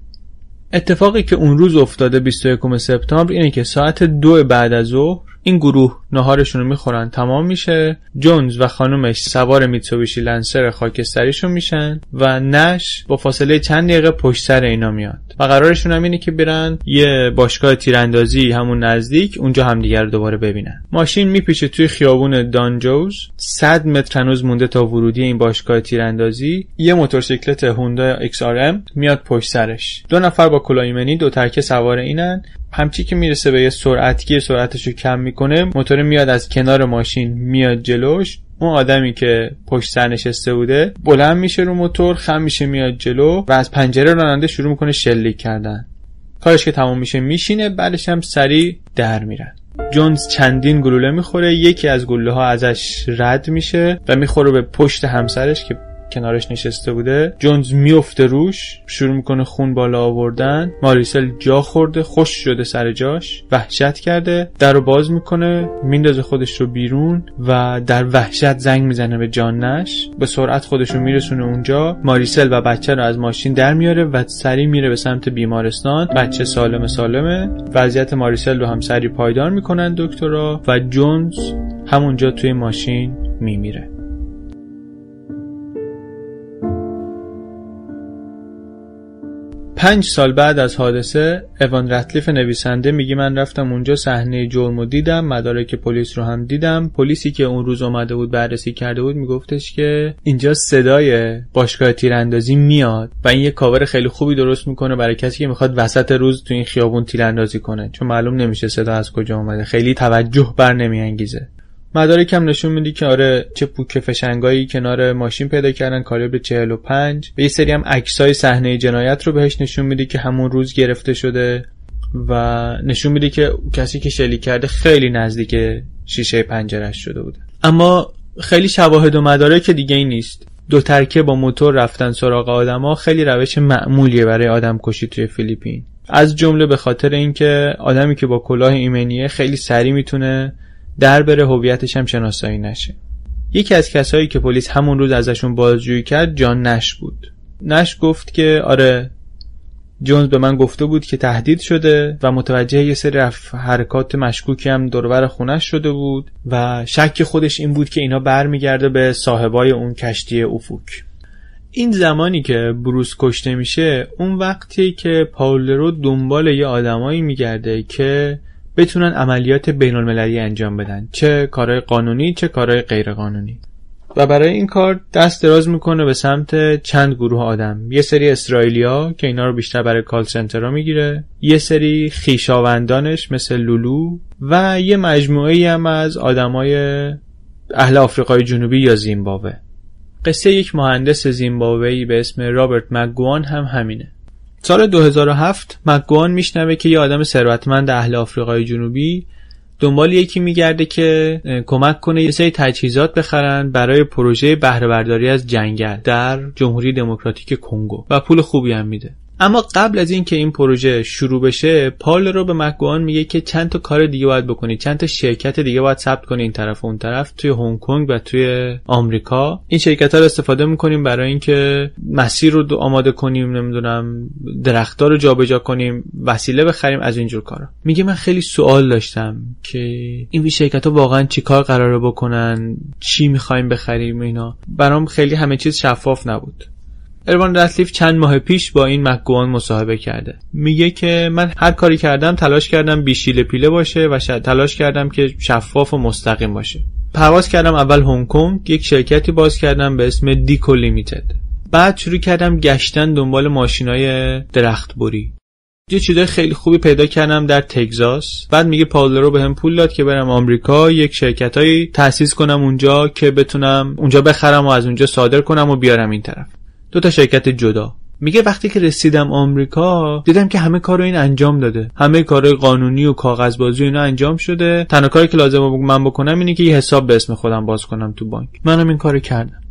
اتفاقی که اون روز افتاده 21 سپتامبر اینه که ساعت دو بعد از ظهر این گروه نهارشون رو می‌خورن تمام میشه. جونز و خانومش سوار میتسوبیشی لنسر خاکستریشون میشن و نش با فاصله چند دقیقه پشت سر اینا میاد. و قرارشون هم اینه که برن یه باشگاه تیراندازی همون نزدیک اونجا همدیگر رو دوباره ببینن. ماشین میپیچه توی خیابون دانجوز. 100 متر هنوز مونده تا ورودی این باشگاه تیراندازی. یه موتورسیکلت هوندا XRM میاد پشت سرش. دو نفر با کلاهیمنی دو ترکه سوار اینن. همچی که می‌رسه به یه سرعتگیر سرعتش رو کم می‌کنه موتور میاد از کنار ماشین میاد جلوش. اون آدمی که پشت سر نشسته بوده بلند میشه رو موتور خم میشه میاد جلو و از پنجره راننده شروع می‌کنه شلیک کردن. کارش که تموم میشه میشینه بعدش هم سریع در میرن. جونز چندین گلوله می‌خوره یکی از گلوله ها ازش رد میشه و می‌خوره به پشت همسرش که کنارش نشسته بوده. جونز میفته روش شروع می‌کنه خون بالا آوردن. ماریسل جا خورده خوش شده سر جاش. وحشت کرده. در رو باز می‌کنه میندازه خودش رو بیرون و در وحشت زنگ می‌زنه به جان نش به سرعت خودش رو میرسونه اونجا. ماریسل و بچه رو از ماشین در میاره و سری میره به سمت بیمارستان. بچه سالم سالمه. وضعیت ماریسل رو هم سری پایدار می‌کنن دکترها و جونز همونجا توی ماشین میمیره. پنج سال بعد از حادثه اوان رتلیف نویسنده میگه من رفتم اونجا صحنه جرم و دیدم مدارک پلیس رو هم دیدم. پلیسی که اون روز اومده بود بررسی کرده بود میگفتش که اینجا صدای باشگاه تیراندازی میاد و این یه کاور خیلی خوبی درست می‌کنه برای کسی که می‌خواد وسط روز تو این خیابون تیراندازی کنه. چون معلوم نمیشه صدا از کجا اومده. خیلی توجه بر نمیانگیزه. مدارکم نشون میدی که آره چه پوک فشنگایی کنار ماشین پیدا کردن کالیبر 45 و یه سری هم عکسای صحنه جنایت رو بهش نشون میدی که همون روز گرفته شده و نشون میده که کسی که شلیک کرده خیلی نزدیک شیشه پنجرش شده بوده. اما خیلی شواهد و مدارک دیگه ای نیست. دو ترکه با موتور رفتن سراغ آدما خیلی روش معمولیه برای آدم کشی توی فیلیپین. از جمله به خاطر اینکه آدمی که با کلاه ایمنیه خیلی سریع می‌تونه در بره هویتش هم شناسایی نشه. یکی از کسایی که پلیس همون روز ازشون بازجویی کرد جان نش بود. نش گفت که آره جونز به من گفته بود که تهدید شده و متوجه یه سری حرکات مشکوکی هم دوربر خونش شده بود و شک خودش این بود که اینا برمیگرده به صاحبای اون کشتی افوک. این زمانی که بروس کشته میشه اون وقتی که پاولرو دنبال یه آدمایی میگرده که بتونن عملیات بین المللی انجام بدن. چه کارهای قانونی چه کارهای غیر قانونی و برای این کار دست دراز می‌کنه به سمت چند گروه آدم. یه سری اسرائیلیا که اینا رو بیشتر برای کال سنترها می‌گیره. یه سری خیشاوندانش مثل لولو و یه مجموعه هم از آدمای اهل آفریقای جنوبی یا زیمبابوه. قصه یک مهندس زیمبابوهی به اسم رابرت مگوان هم همینه. سال 2007 مگوان میشنوه که یه آدم ثروتمند اهل آفریقای جنوبی دنبال یکی میگرده که کمک کنه یه سری تجهیزات بخرن برای پروژه بهره برداری از جنگل در جمهوری دموکراتیک کنگو و پول خوبی هم میده. اما قبل از اینکه این پروژه شروع بشه پال رو به مکگوان میگه که چند تا کار دیگه باید بکنی. چند تا شرکت دیگه باید ثبت کنی این طرف و اون طرف توی هنگ کنگ و توی آمریکا. این شرکت ها رو استفاده می‌کنیم برای اینکه مسیر رو آماده کنیم نمی‌دونم درختها رو جابجا کنیم وسیله بخریم از اینجور کارا. میگه من خیلی سوال داشتم که این شرکت ها واقعا چیکار قراره بکنن؟ چی می‌خوایم بخریم اینا؟ برام خیلی همه چیز شفاف نبود. اروان رتلیف چند ماه پیش با این مکگوان مصاحبه کرده. میگه که من هر کاری کردم تلاش کردم بیشیل پیله باشه و تلاش کردم که شفاف و مستقیم باشه. پرواز کردم اول هنگ کنگ یک شرکتی باز کردم به اسم دیکو لیمیتد. بعد شروع کردم گشتن دنبال ماشینای درخت بری یه چیزای خیلی خوبی پیدا کردم در تگزاس. بعد میگه پاولرو به هم پول داد که برم آمریکا یک شرکتهایی تأسیس کنم اونجا که بتونم اونجا بخرم و از اونجا صادر کنم و بیارم این طرف. دو تا شرکت جدا. میگه وقتی که رسیدم آمریکا دیدم که همه کار این انجام داده. همه کارهای قانونی و کاغذبازی اینا انجام شده. تنها کاری که لازم من بکنم اینه که یه حساب به اسم خودم باز کنم تو بانک. منم این کارو کردم.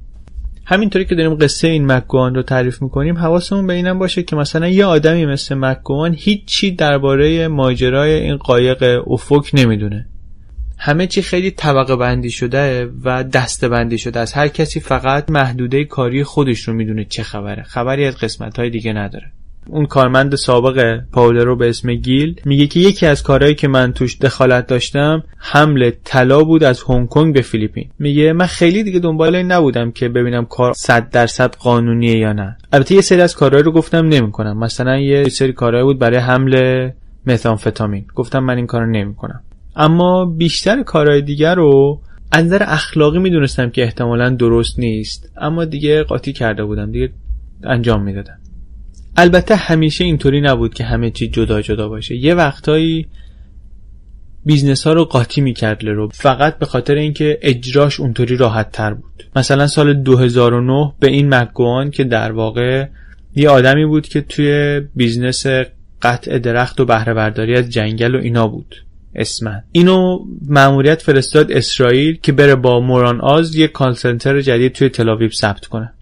همینطوری که داریم قصه این مکگوان رو تعریف می‌کنیم حواسمون به اینم باشه که مثلا یه آدمی مثل مکگوان هیچی درباره ماجرای این قایق افک نمی‌دونه. همه چی خیلی طبقه بندی شده و دسته بندی شده از هر کسی فقط محدوده کاری خودش رو می‌دونه چه خبره. خبری از قسمت های دیگه نداره. اون کارمند سابق پاولرو به اسم گیل میگه که یکی از کارهایی که من توش دخالت داشتم حمل طلا بود از هنگ کنگ به فیلیپین. میگه من خیلی دیگه دنبال این نبودم که ببینم کار 100 درصد قانونیه یا نه. البته یه سری از کارهایی رو گفتم نمی‌کنم. مثلا یه سری کارهایی بود برای حمل متامفتامین. گفتم من این کارو نمی‌کنم. اما بیشتر کارهای دیگر رو از نظر اخلاقی می‌دونستم که احتمالا درست نیست اما دیگه قاطی کرده بودم دیگه انجام می‌دادم. البته همیشه اینطوری نبود که همه چی جدا جدا باشه. یه وقتایی بیزنس ها رو قاطی می‌کرد لرو فقط به خاطر اینکه اجراش اونطوری راحت تر بود. مثلا سال 2009 به این مکگوان که در واقع یه آدمی بود که توی بیزنس قطع درخت و بهره برداری از جنگل و اینا بود. اسماً اینو مأموریت فرستاد اسرائیل که بره با موران آز یک call center جدید توی تل‌آویو ثبت کنه.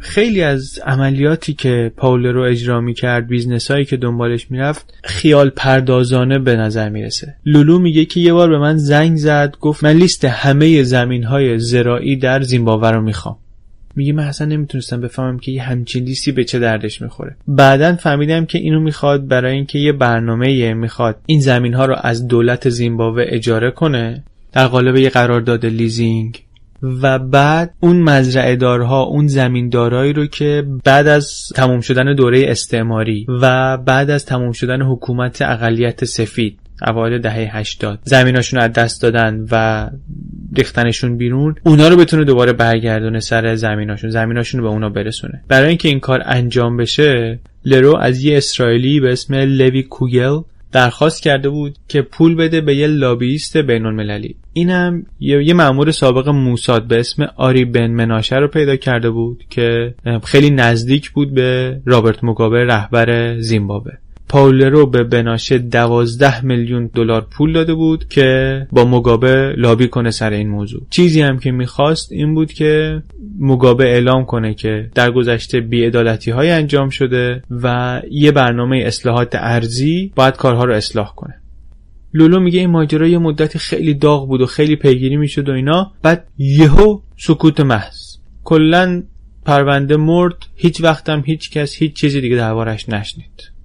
خیلی از عملیاتی که پاولرو اجرا می کرد بیزنس هایی که دنبالش می‌رفت خیال پردازانه به نظر می‌رسه. لولو میگه که یه بار به من زنگ زد گفت من لیست همه زمین های زراعی در زیمبابوه رو می‌خوام. میگه من اصلا نمی‌تونستم بفهمم که یه همچین لیستی به چه دردش می‌خوره. بعدا فهمیدم که اینو می‌خواد برای اینکه یه برنامه می‌خواد این زمین ها رو از دولت زیمبابوه اجاره کنه در قالب یه قرارداد لیزینگ. و بعد اون مزرعه دارها اون زمیندارایی رو که بعد از تموم شدن دوره استعماری و بعد از تموم شدن حکومت اقلیت سفید اوایل دهه 80 زمیناشون از دست دادن و ریختنشون بیرون اونا رو بتونه دوباره برگردونه سر زمیناشون زمیناشون رو به اونا برسونه. برای اینکه این کار انجام بشه لرو از یه اسرائیلی به اسم لوی کوگل درخواست کرده بود که پول بده به یه لابیست بین المللی اینم یه, یه مأمور سابق موساد به اسم آری بن مناشه رو پیدا کرده بود که خیلی نزدیک بود به رابرت موگابه رهبر زیمبابوه. پاولرو به بناشه دوازده میلیون دلار پول داده بود که با مگابه لابی کنه سر این موضوع. چیزی هم که می‌خواست این بود که موگابه اعلام کنه که در گذشته بیعدالتی های انجام شده و یه برنامه اصلاحات ارضی باید کارها رو اصلاح کنه. لولو میگه این ماجرا یه مدتی خیلی داغ بود و خیلی پیگیری می‌شد و اینا. بعد یهو سکوت محض. کلا پرونده مرد هیچ وقتم هیچ کس هیچ چیزی دیگه دربارش نشنید.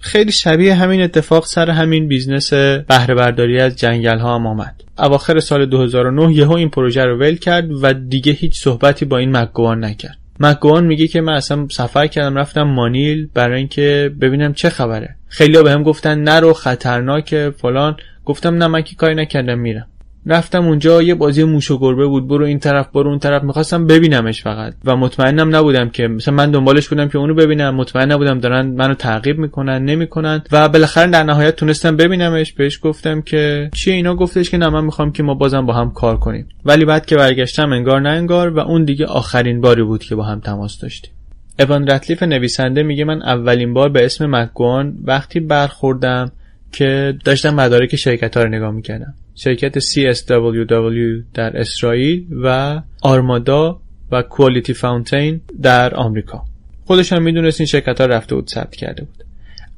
خیلی شبیه همین اتفاق سر همین بیزنس بهره برداری از جنگل ها هم آمد. اواخر سال 2009 یهو این پروژه رو ول کرد و دیگه هیچ صحبتی با این مکگوان نکرد. مکگوان میگه که من اصلا سفر کردم رفتم مانیل برای اینکه ببینم چه خبره. خیلی به هم گفتن نرو خطرناکه فلان. گفتم نه من که کاری نکردم میرم. رفتم اونجا یه بازی موش و گربه بود. برو این طرف برو اون طرف. می‌خواستم ببینمش فقط. و مطمئنم نبودم که مثلا من دنبالش بودم که اونو ببینم. مطمئن نبودم دارن منو تعقیب می‌کنن نمی‌کنن. و بالاخره در نهایت تونستم ببینمش. بهش گفتم که چیه اینا؟ گفتش که نه من می‌خوام که ما بازم با هم کار کنیم. ولی بعد که برگشتم انگار نه انگار و اون دیگه آخرین باری بود که با هم تماس داشتیم. اوان رتلیف نویسنده میگه من اولین بار به اسم مکگوان وقتی برخوردم که داشتم مدارک شرکت ها رو نگاه می‌کردم. شرکت CSWW در اسرائیل و آرمادا و کوالیتی فاونتین در آمریکا. خودش هم می‌دونست این شرکت ها رفته بود ثبت کرده بود.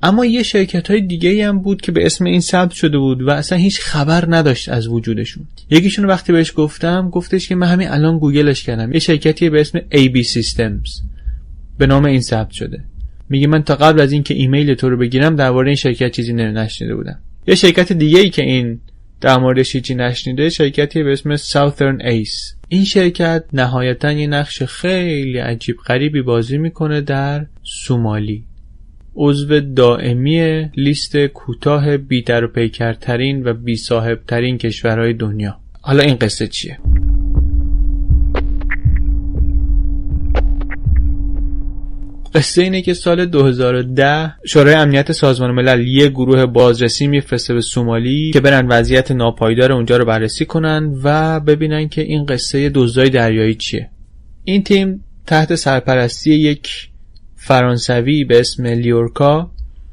اما یه شرکت های دیگه هم بود که به اسم این ثبت شده بود و اصلا هیچ خبر نداشت از وجودشون. یکیشون وقتی بهش گفتم گفتش که من همین الان گوگلش کردم. یه شرکتی به اسم AB Systems. به نام این ثبت شده. میگه من تا قبل از اینکه ایمیل تو رو بگیرم درباره این شرکت چیزی نشنیده بودم. یه شرکت دیگه ای که این در موردش هیچی نشنیده شرکتی به اسم Southern Ace. این شرکت نهایتا یه نقش خیلی عجیب غریبی بازی می‌کنه در سومالی. عضو دائمی لیست کوتاه بی در و پیکرترین و بی صاحب ترین کشورهای دنیا. حالا این قصه چیه؟ قصه اینه که سال 2010 شورای امنیت سازمان ملل یه گروه بازرسی میفرسته به سومالی که برن وضعیت ناپایدار اونجا رو بررسی کنن و ببینن که این قصه دزدای دریایی چیه. این تیم تحت سرپرستی یک فرانسوی به اسم لیورکا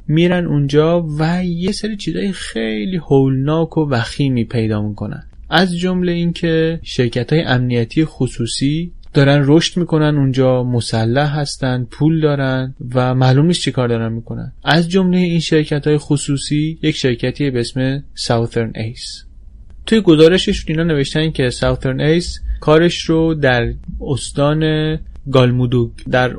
میرن اونجا و یه سری چیزای خیلی هولناک و وخیمی پیدا می‌کنن. از جمله اینکه شرکت های امنیتی خصوصی دارن رشد می‌کنن اونجا مسلح هستن پول دارن و معلوم نیست چی کار دارن می‌کنن. از جمله این شرکت های خصوصی یک شرکتی به اسم Southern Ace. توی گزارشش اینا نوشتن که Southern Ace کارش رو در استان گالمودوگ در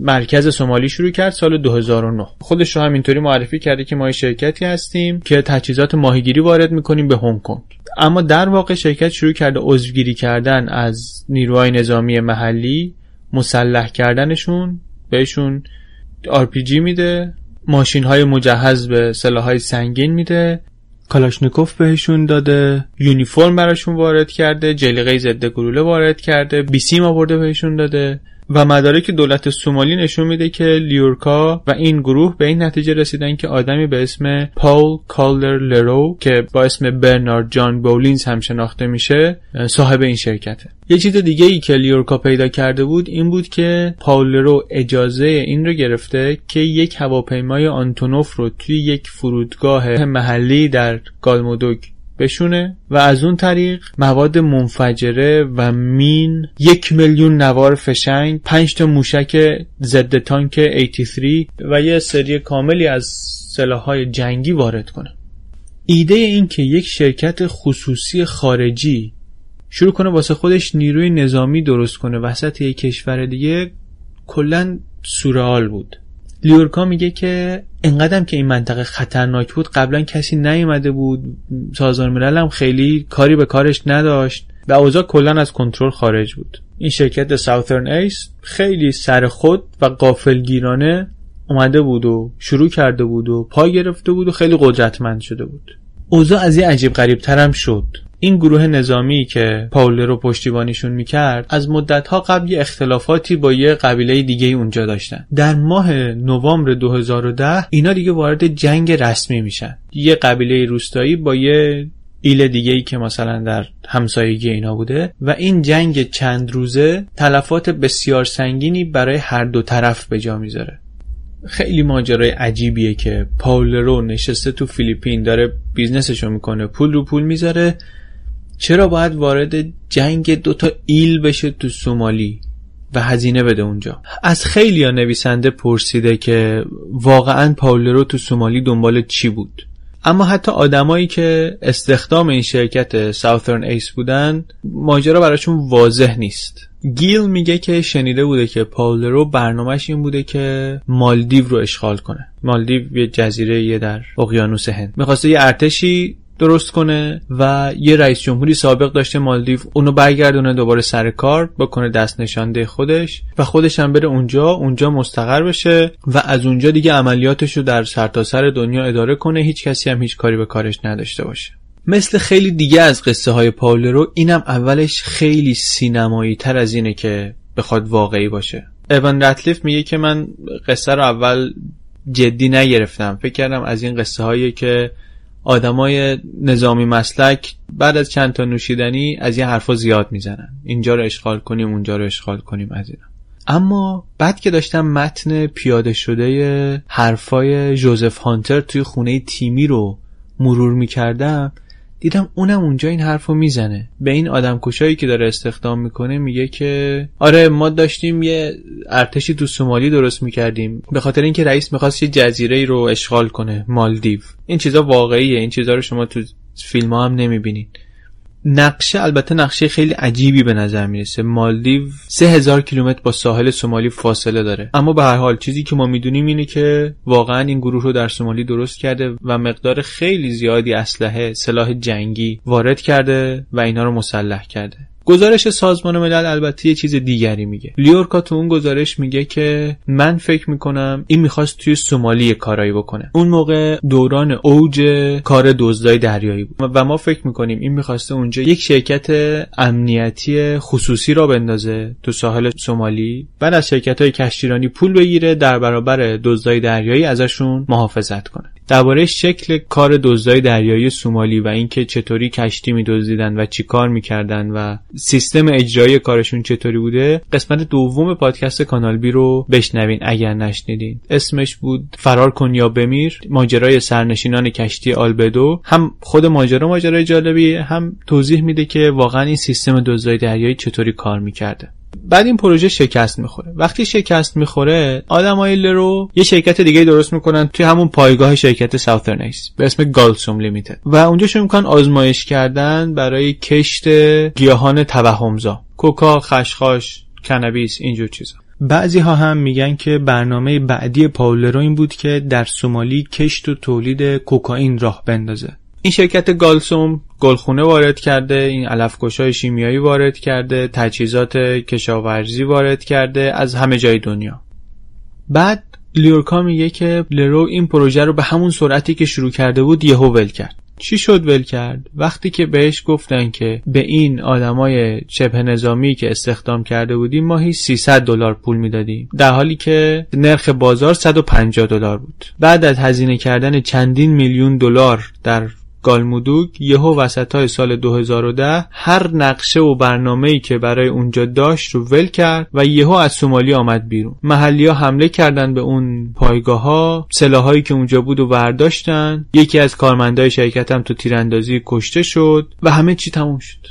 مرکز سومالی شروع کرد سال 2009 خودش رو همینطوری معرفی کرده که ما شرکتی هستیم که تجهیزات ماهیگیری وارد می‌کنیم به هنگ کنگ. اما در واقع شرکت شروع کرده عضوگیری کردن از نیروهای نظامی محلی مسلح کردنشون بهشون RPG میده ماشین های مجهز به سلاح های سنگین میده کالاشنیکوف بهشون داده. یونیفرم براشون وارد کرده. جلیقه ضد گلوله وارد کرده. بیسیم آورده بهشون داده. و مدارک دولت سومالی نشون میده که لیورکا و این گروه به این نتیجه رسیدن که آدمی به اسم پاول کالدر لرو که با اسم برنارد جان بولینز هم شناخته میشه صاحب این شرکته. یه چیز دیگه ای که لیورکا پیدا کرده بود این بود که پاول لرو اجازه این رو گرفته که یک هواپیمای آنتونوف رو توی یک فرودگاه محلی در گالمودوگ بشونه و از اون طریق مواد منفجره و مین یک میلیون نوار فشنگ پنج تا موشک ضد تانک 83 و یه سری کاملی از سلاحهای جنگی وارد کنه. ایده این که یک شرکت خصوصی خارجی شروع کنه واسه خودش نیروی نظامی درست کنه وسط یک کشور دیگه کلا سورئال بود. لیورکا میگه که انقدرم که این منطقه خطرناک بود قبلا کسی نیومده بود. سازمان ملل هم خیلی کاری به کارش نداشت و اوضاع کلا از کنترل خارج بود. این شرکت ساوثرن ایس خیلی سر خود و قافلگیرانه اومده بود و شروع کرده بود و پا گرفته بود و خیلی قدرتمند شده بود. اوضاع از این عجیب غریب ترم شد. این گروه نظامی که پاول رو پشتیبانیشون می‌کرد از مدتها قبل اختلافاتی با یه قبیله دیگه اونجا داشتن. در ماه نوامبر 2010 اینا دیگه وارد جنگ رسمی میشن. یه قبیله روستایی با یه ایل دیگه ای که مثلا در همسایگی اینا بوده و این جنگ چند روزه تلفات بسیار سنگینی برای هر دو طرف به جا می‌ذاره. خیلی ماجرای عجیبیه که پاول لرو نشسته تو فیلیپین داره بیزنسشو می‌کنه پول رو پول می‌ذاره چرا باید وارد جنگ دوتا ایل بشه تو سومالی و هزینه بده اونجا؟ از خیلی ها نویسنده پرسیده که واقعا پاولرو تو سومالی دنبال چی بود؟ اما حتی آدمایی که استخدام این شرکت ساوثرن ایس بودن ماجرا براشون واضح نیست. گیل میگه که شنیده بوده که پاولرو برنامهش این بوده که مالدیو رو اشغال کنه. مالدیو یه جزیره یه در اقیانوس هند. می‌خواسته یه ارتشی درست کنه و یه رئیس جمهوری سابق داشته مالدیو اونو برگردونه دوباره سر کار بکنه دست نشانده خودش و خودش هم بره اونجا اونجا مستقر بشه و از اونجا دیگه عملیاتش رو در سرتاسر سر دنیا اداره کنه. هیچ کسی هم هیچ کاری به کارش نداشته باشه. مثل خیلی دیگه از قصه های پاولرو اینم اولش خیلی سینمایی تر از اینه که بخواد واقعی باشه. ایوان رتلیف میگه که من قصه رو اول جدی نگرفتم. فکر کردم از این قصه هایی که آدمای نظامی مسلک بعد از چند تا نوشیدنی از این حرفا زیاد می‌زنن. اینجا رو اشغال کنیم اونجا رو اشغال کنیم از اینا اما بعد که داشتم متن پیاده شده حرفای جوزف هانتر توی خونه تیمی رو مرور می‌کردم دیدم اونم اونجا این حرفو می‌زنه. به این آدم کشایی که داره استخدام می‌کنه میگه که آره ما داشتیم یه ارتشی تو سومالی درست می‌کردیم. به خاطر اینکه رئیس می‌خواست یه جزیره رو اشغال کنه مالدیو. این چیزا واقعیه. این چیزا رو شما تو فیلم ها هم نمی‌بینین نقشه البته نقشه خیلی عجیبی به نظر می‌رسه. مالدیو سه هزار کیلومتر با ساحل سومالی فاصله داره. اما به هر حال چیزی که ما می‌دونیم اینه که واقعا این گروه رو در سومالی درست کرده و مقدار خیلی زیادی اسلحه سلاح جنگی وارد کرده و اینا رو مسلح کرده. گزارش سازمان ملل البته یه چیز دیگری میگه. لیورکا تو اون گزارش میگه که من فکر می‌کنم این می‌خواست توی سومالی کارایی بکنه. اون موقع دوران اوج کار دزدای دریایی بود. و ما فکر می‌کنیم این می‌خواسته اونجا یک شرکت امنیتی خصوصی را بندازه تو ساحل سومالی. بعد از شرکت های کشتیرانی پول بگیره در برابر دزدای دریایی ازشون محافظت کنه. درباره شکل کار دزدای دریایی سومالی و اینکه چطوری کشتی میدزدیدن و چیکار می‌کردن و سیستم اجرایی کارشون چطوری بوده قسمت دوم پادکست کانال بی رو بشنوین اگر نشنیدین. اسمش بود فرار کن یا بمیر ماجرای سرنشینان کشتی آلبدو. هم خود ماجرا ماجرای جالبی هم توضیح میده که واقعا این سیستم دزدای دریایی چطوری کار می‌کرده. بعد این پروژه شکست می‌خوره. وقتی شکست می‌خوره آدمای لرو یه شرکت دیگه درست می‌کنن توی همون پایگاه شرکت ساوثرن به اسم گالسوم لیمیتد. و اونجا شروع می‌کنن آزمایش کردن برای کشت گیاهان توهمزا. کوکا خشخاش کنابیس اینجور چیزا. بعضی ها هم میگن که برنامه بعدی پاولرو این بود که در سومالی کشت و تولید کوکائین راه بندازه. این شرکت گالسوم گلخونه وارد کرده این علفکشای شیمیایی وارد کرده تجهیزات کشاورزی وارد کرده از همه جای دنیا. بعد لیورکا میگه که لرو این پروژه رو به همون سرعتی که شروع کرده بود یهو ول کرد. چی شد ول کرد؟ وقتی که بهش گفتن که به این آدمای شبه نظامی که استخدام کرده بودیم ماهی 300 دلار پول می‌دادیم. در حالی که نرخ بازار 150 دلار بود. بعد از هزینه کردن چندین میلیون دلار در گالمودوگ یهو وسط های سال 2010 هر نقشه و برنامه ای که برای اونجا داشت رو ول کرد و یهو از سومالی آمد بیرون. محلی ها حمله کردن به اون پایگاه ها سلاحایی که اونجا بود و برداشتن یکی از کارمندای شرکت هم تو تیراندازی کشته شد و همه چی تموم شد.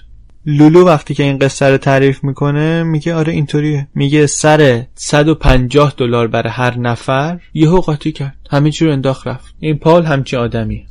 لولو وقتی که این قصه رو تعریف می‌کنه میگه آره اینطوریه. میگه سر 150 دلار برای هر نفر یهو قاطی کرد. همه چی رو انداخت رفت. این پال همچی آدمیه.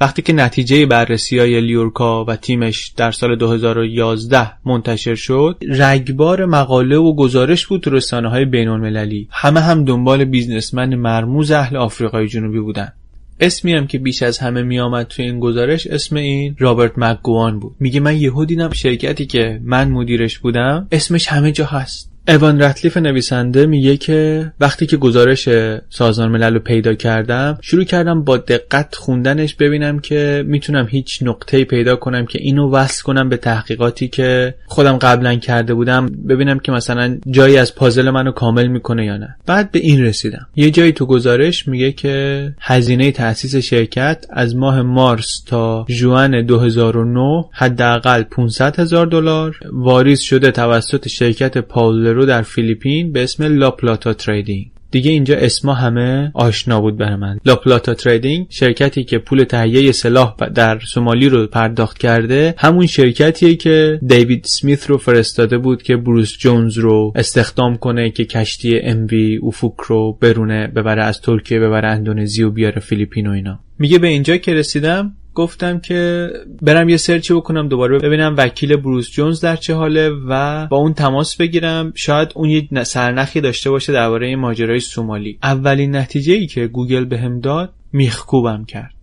وقتی که نتیجه بررسی های لیورکا و تیمش در سال 2011 منتشر شد رگبار مقاله و گزارش بود تو رسانه های بین المللی همه هم دنبال بیزنسمن مرموز اهل آفریقای جنوبی بودن. اسمی هم که بیش از همه میآمد توی این گزارش اسم این رابرت مکگوان بود. میگه من یهو دیدم شرکتی که من مدیرش بودم اسمش همه جا هست. اوان رتلیف نویسنده میگه که وقتی که گزارش سازمان ملل رو پیدا کردم شروع کردم با دقت خوندنش ببینم که می‌تونم هیچ نقطه پیدا کنم که اینو وصل کنم به تحقیقاتی که خودم قبلا کرده بودم ببینم که مثلا جایی از پازل منو کامل می‌کنه یا نه. بعد به این رسیدم. یه جایی تو گزارش میگه که هزینه تأسیس شرکت از ماه مارس تا ژوئن 2009 حداقل 500 هزار دلار واریز شده توسط شرکت پاولرو در فیلیپین به اسم لاپلاتا تریدینگ. دیگه اینجا اسما همه آشنا بود برای من. لاپلاتا تریدینگ شرکتی که پول تهیه سلاح در سومالی رو پرداخت کرده همون شرکتیه که دیوید سمیث رو فرستاده بود که بروس جونز رو استخدام کنه که کشتی MV اوفوک رو برونه ببره از ترکیه ببره اندونزی و بیاره فیلیپین و اینا. میگه به اینجا که رسیدم گفتم که برم یه search ی بکنم دوباره ببینم وکیل بروس جونز در چه حاله و با اون تماس بگیرم. شاید اون یه سرنخی داشته باشه درباره ماجرای سومالی. اولین نتیجه ای که گوگل بهم داد میخکوبم کرد.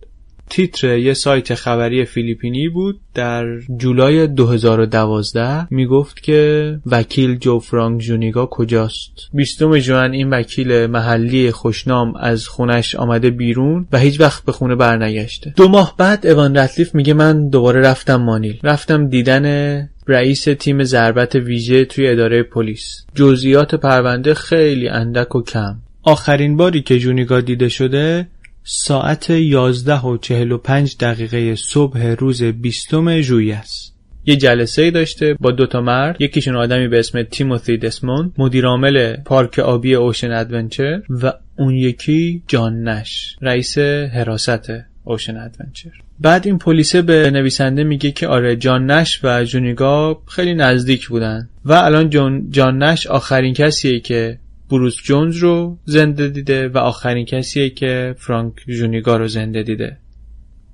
تیتر یه سایت خبری فیلیپینی بود. در جولای 2012 می‌گفت که وکیل جو فرانک جونیگا کجاست. 20 ژوئن این وکیل محلی خوشنام از خونش آمده بیرون و هیچ وقت به خونه برنگشته. دو ماه بعد اوان رتلیف میگه من دوباره رفتم مانیل. رفتم دیدن رئیس تیم ضربت ویژه توی اداره پلیس. جزئیات پرونده خیلی اندک و کم. آخرین باری که جونیگا دیده شده ساعت 11 و 45 دقیقه صبح روز 20 ژوئیه است. یه جلسه داشته با دو تا مرد. یکیشون آدمی به اسم تیموتی دسموند مدیرعامل پارک آبی اوشن ادونچر و اون یکی جان نش رئیس حراست اوشن ادونچر. بعد این پلیسه به نویسنده میگه که آره جان نش و جونیگا خیلی نزدیک بودن. و الان جان, جان نش آخرین کسیه که بروس جونز رو زنده دیده و آخرین کسیه که فرانک جونیگا رو زنده دیده.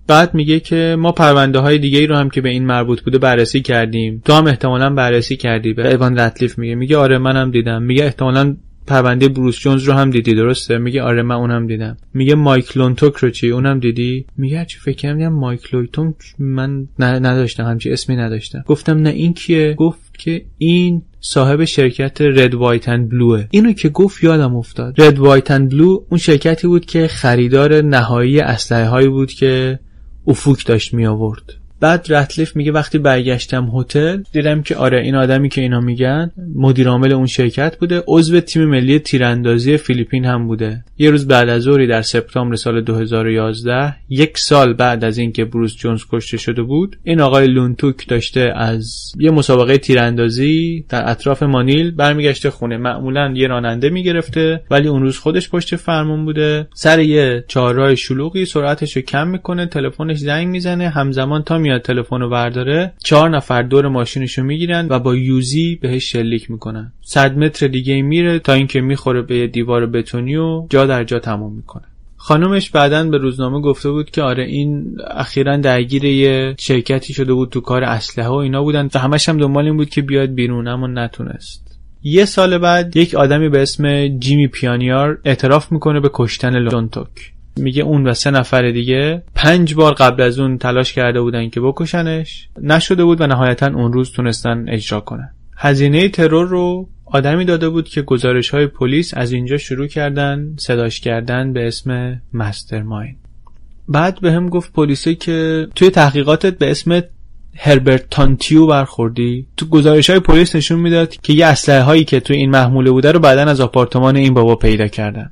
بعد میگه که ما پرونده های دیگه ای رو هم که به این مربوط بوده بررسی کردیم. تو هم احتمالا بررسی کردی به ایوان رتلیف میگه. میگه آره منم دیدم. میگه احتمالا پرونده بروس جونز رو هم دیدی درسته؟ میگه آره من اونم دیدم. میگه مایک لونتوک رو چی؟ اونم دیدی؟ میگه چی فکر کردم مایک لونتوک من نداشتم همچی اسمی نداشتم. گفتم نه این کیه؟ گفت که این صاحب شرکت رد وایت اند بلوه اینو که گفت یادم افتاد. رد وایت اند بلو اون شرکتی بود که خریدار نهایی اسلحه هایی بود که افوک داشت می آورد بعد رتلیف میگه وقتی برگشتم هتل دیدم که آره این آدمی که اینا میگن مدیر عامل اون شرکت بوده عضو تیم ملی تیراندازی فیلیپین هم بوده. یه روز بعد از ظهری در سپتامبر سال 2011 یک سال بعد از اینکه بروس جونز کشته شده بود این آقای لونتوک داشته از یه مسابقه تیراندازی در اطراف مانیل برمیگشته خونه. معمولا یه راننده می‌گرفته ولی اون روز خودش پشت فرمون بوده. سر یه چهارراه شلوغی سرعتش رو کم می‌کنه تلفنش زنگ می‌زنه همزمان تا میاد تلفن رو برداره چهار نفر دور ماشینشو می‌گیرن و با یوزی بهش شلیک می‌کنن. صد متر دیگه میره تا اینکه می‌خوره به دیوار بتونی و جا در جا تمام می‌کنه. خانومش بعدا به روزنامه گفته بود که آره این اخیرا درگیر یه شرکتی شده بود تو کار اسلحه و اینا بودن و همش هم دنبال این بود که بیاد بیرون اما نتونست. یه سال بعد یک آدمی به اسم جیمی پیانیار اعتراف می‌کنه به کشتن لونتوک میگه اون و سه نفر دیگه پنج بار قبل از اون تلاش کرده بودن که بکشنش. نشده بود و نهایتا اون روز تونستن اجرا کنن. هزینه ترور رو آدمی داده بود که گزارش های پلیس از اینجا شروع کردن صداش کردن به اسم مسترماین. بعد به هم گفت پلیسی که توی تحقیقاتت به اسم هربرت تانتیو برخوردی. تو گزارش های پلیس نشون می‌داد که یه اسلحه هایی که توی این محموله بوده رو بعدا از آپارتمان این بابا پیدا کردن.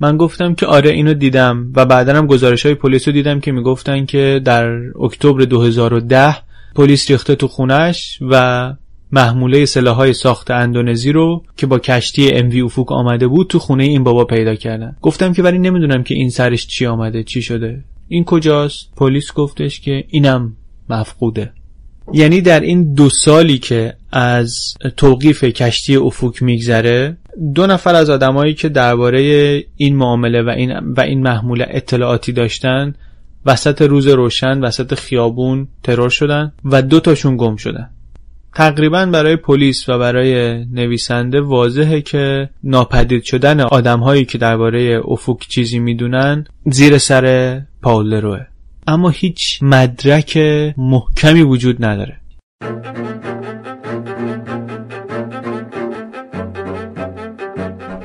من گفتم که آره اینو دیدم و بعدا هم گزارش های پلیس رو دیدم که می‌گفتن که در اکتبر 2010 پلیس ریخته تو خونش و محموله های ساخت اندونزی رو که با کشتی ام وی افوک آمده بود تو خونه این بابا پیدا کردن. گفتم که ولی نمی‌دونم که این سرش چی آمده چی شده. این کجاست؟ پلیس گفتش که اینم مفقوده. یعنی در این دو سالی که از توقیف کشتی افوک میگذره دو نفر از آدمایی که درباره این معامله و این و این محموله اطلاعاتی داشتن وسط روز روشن وسط خیابون ترور شدن و دو تاشون گم شدن. تقریبا برای پلیس و برای نویسنده واضحه که ناپدید شدن آدمهایی که درباره افوک چیزی می‌دونن زیر سر پاولروه اما هیچ مدرک محکمی وجود نداره.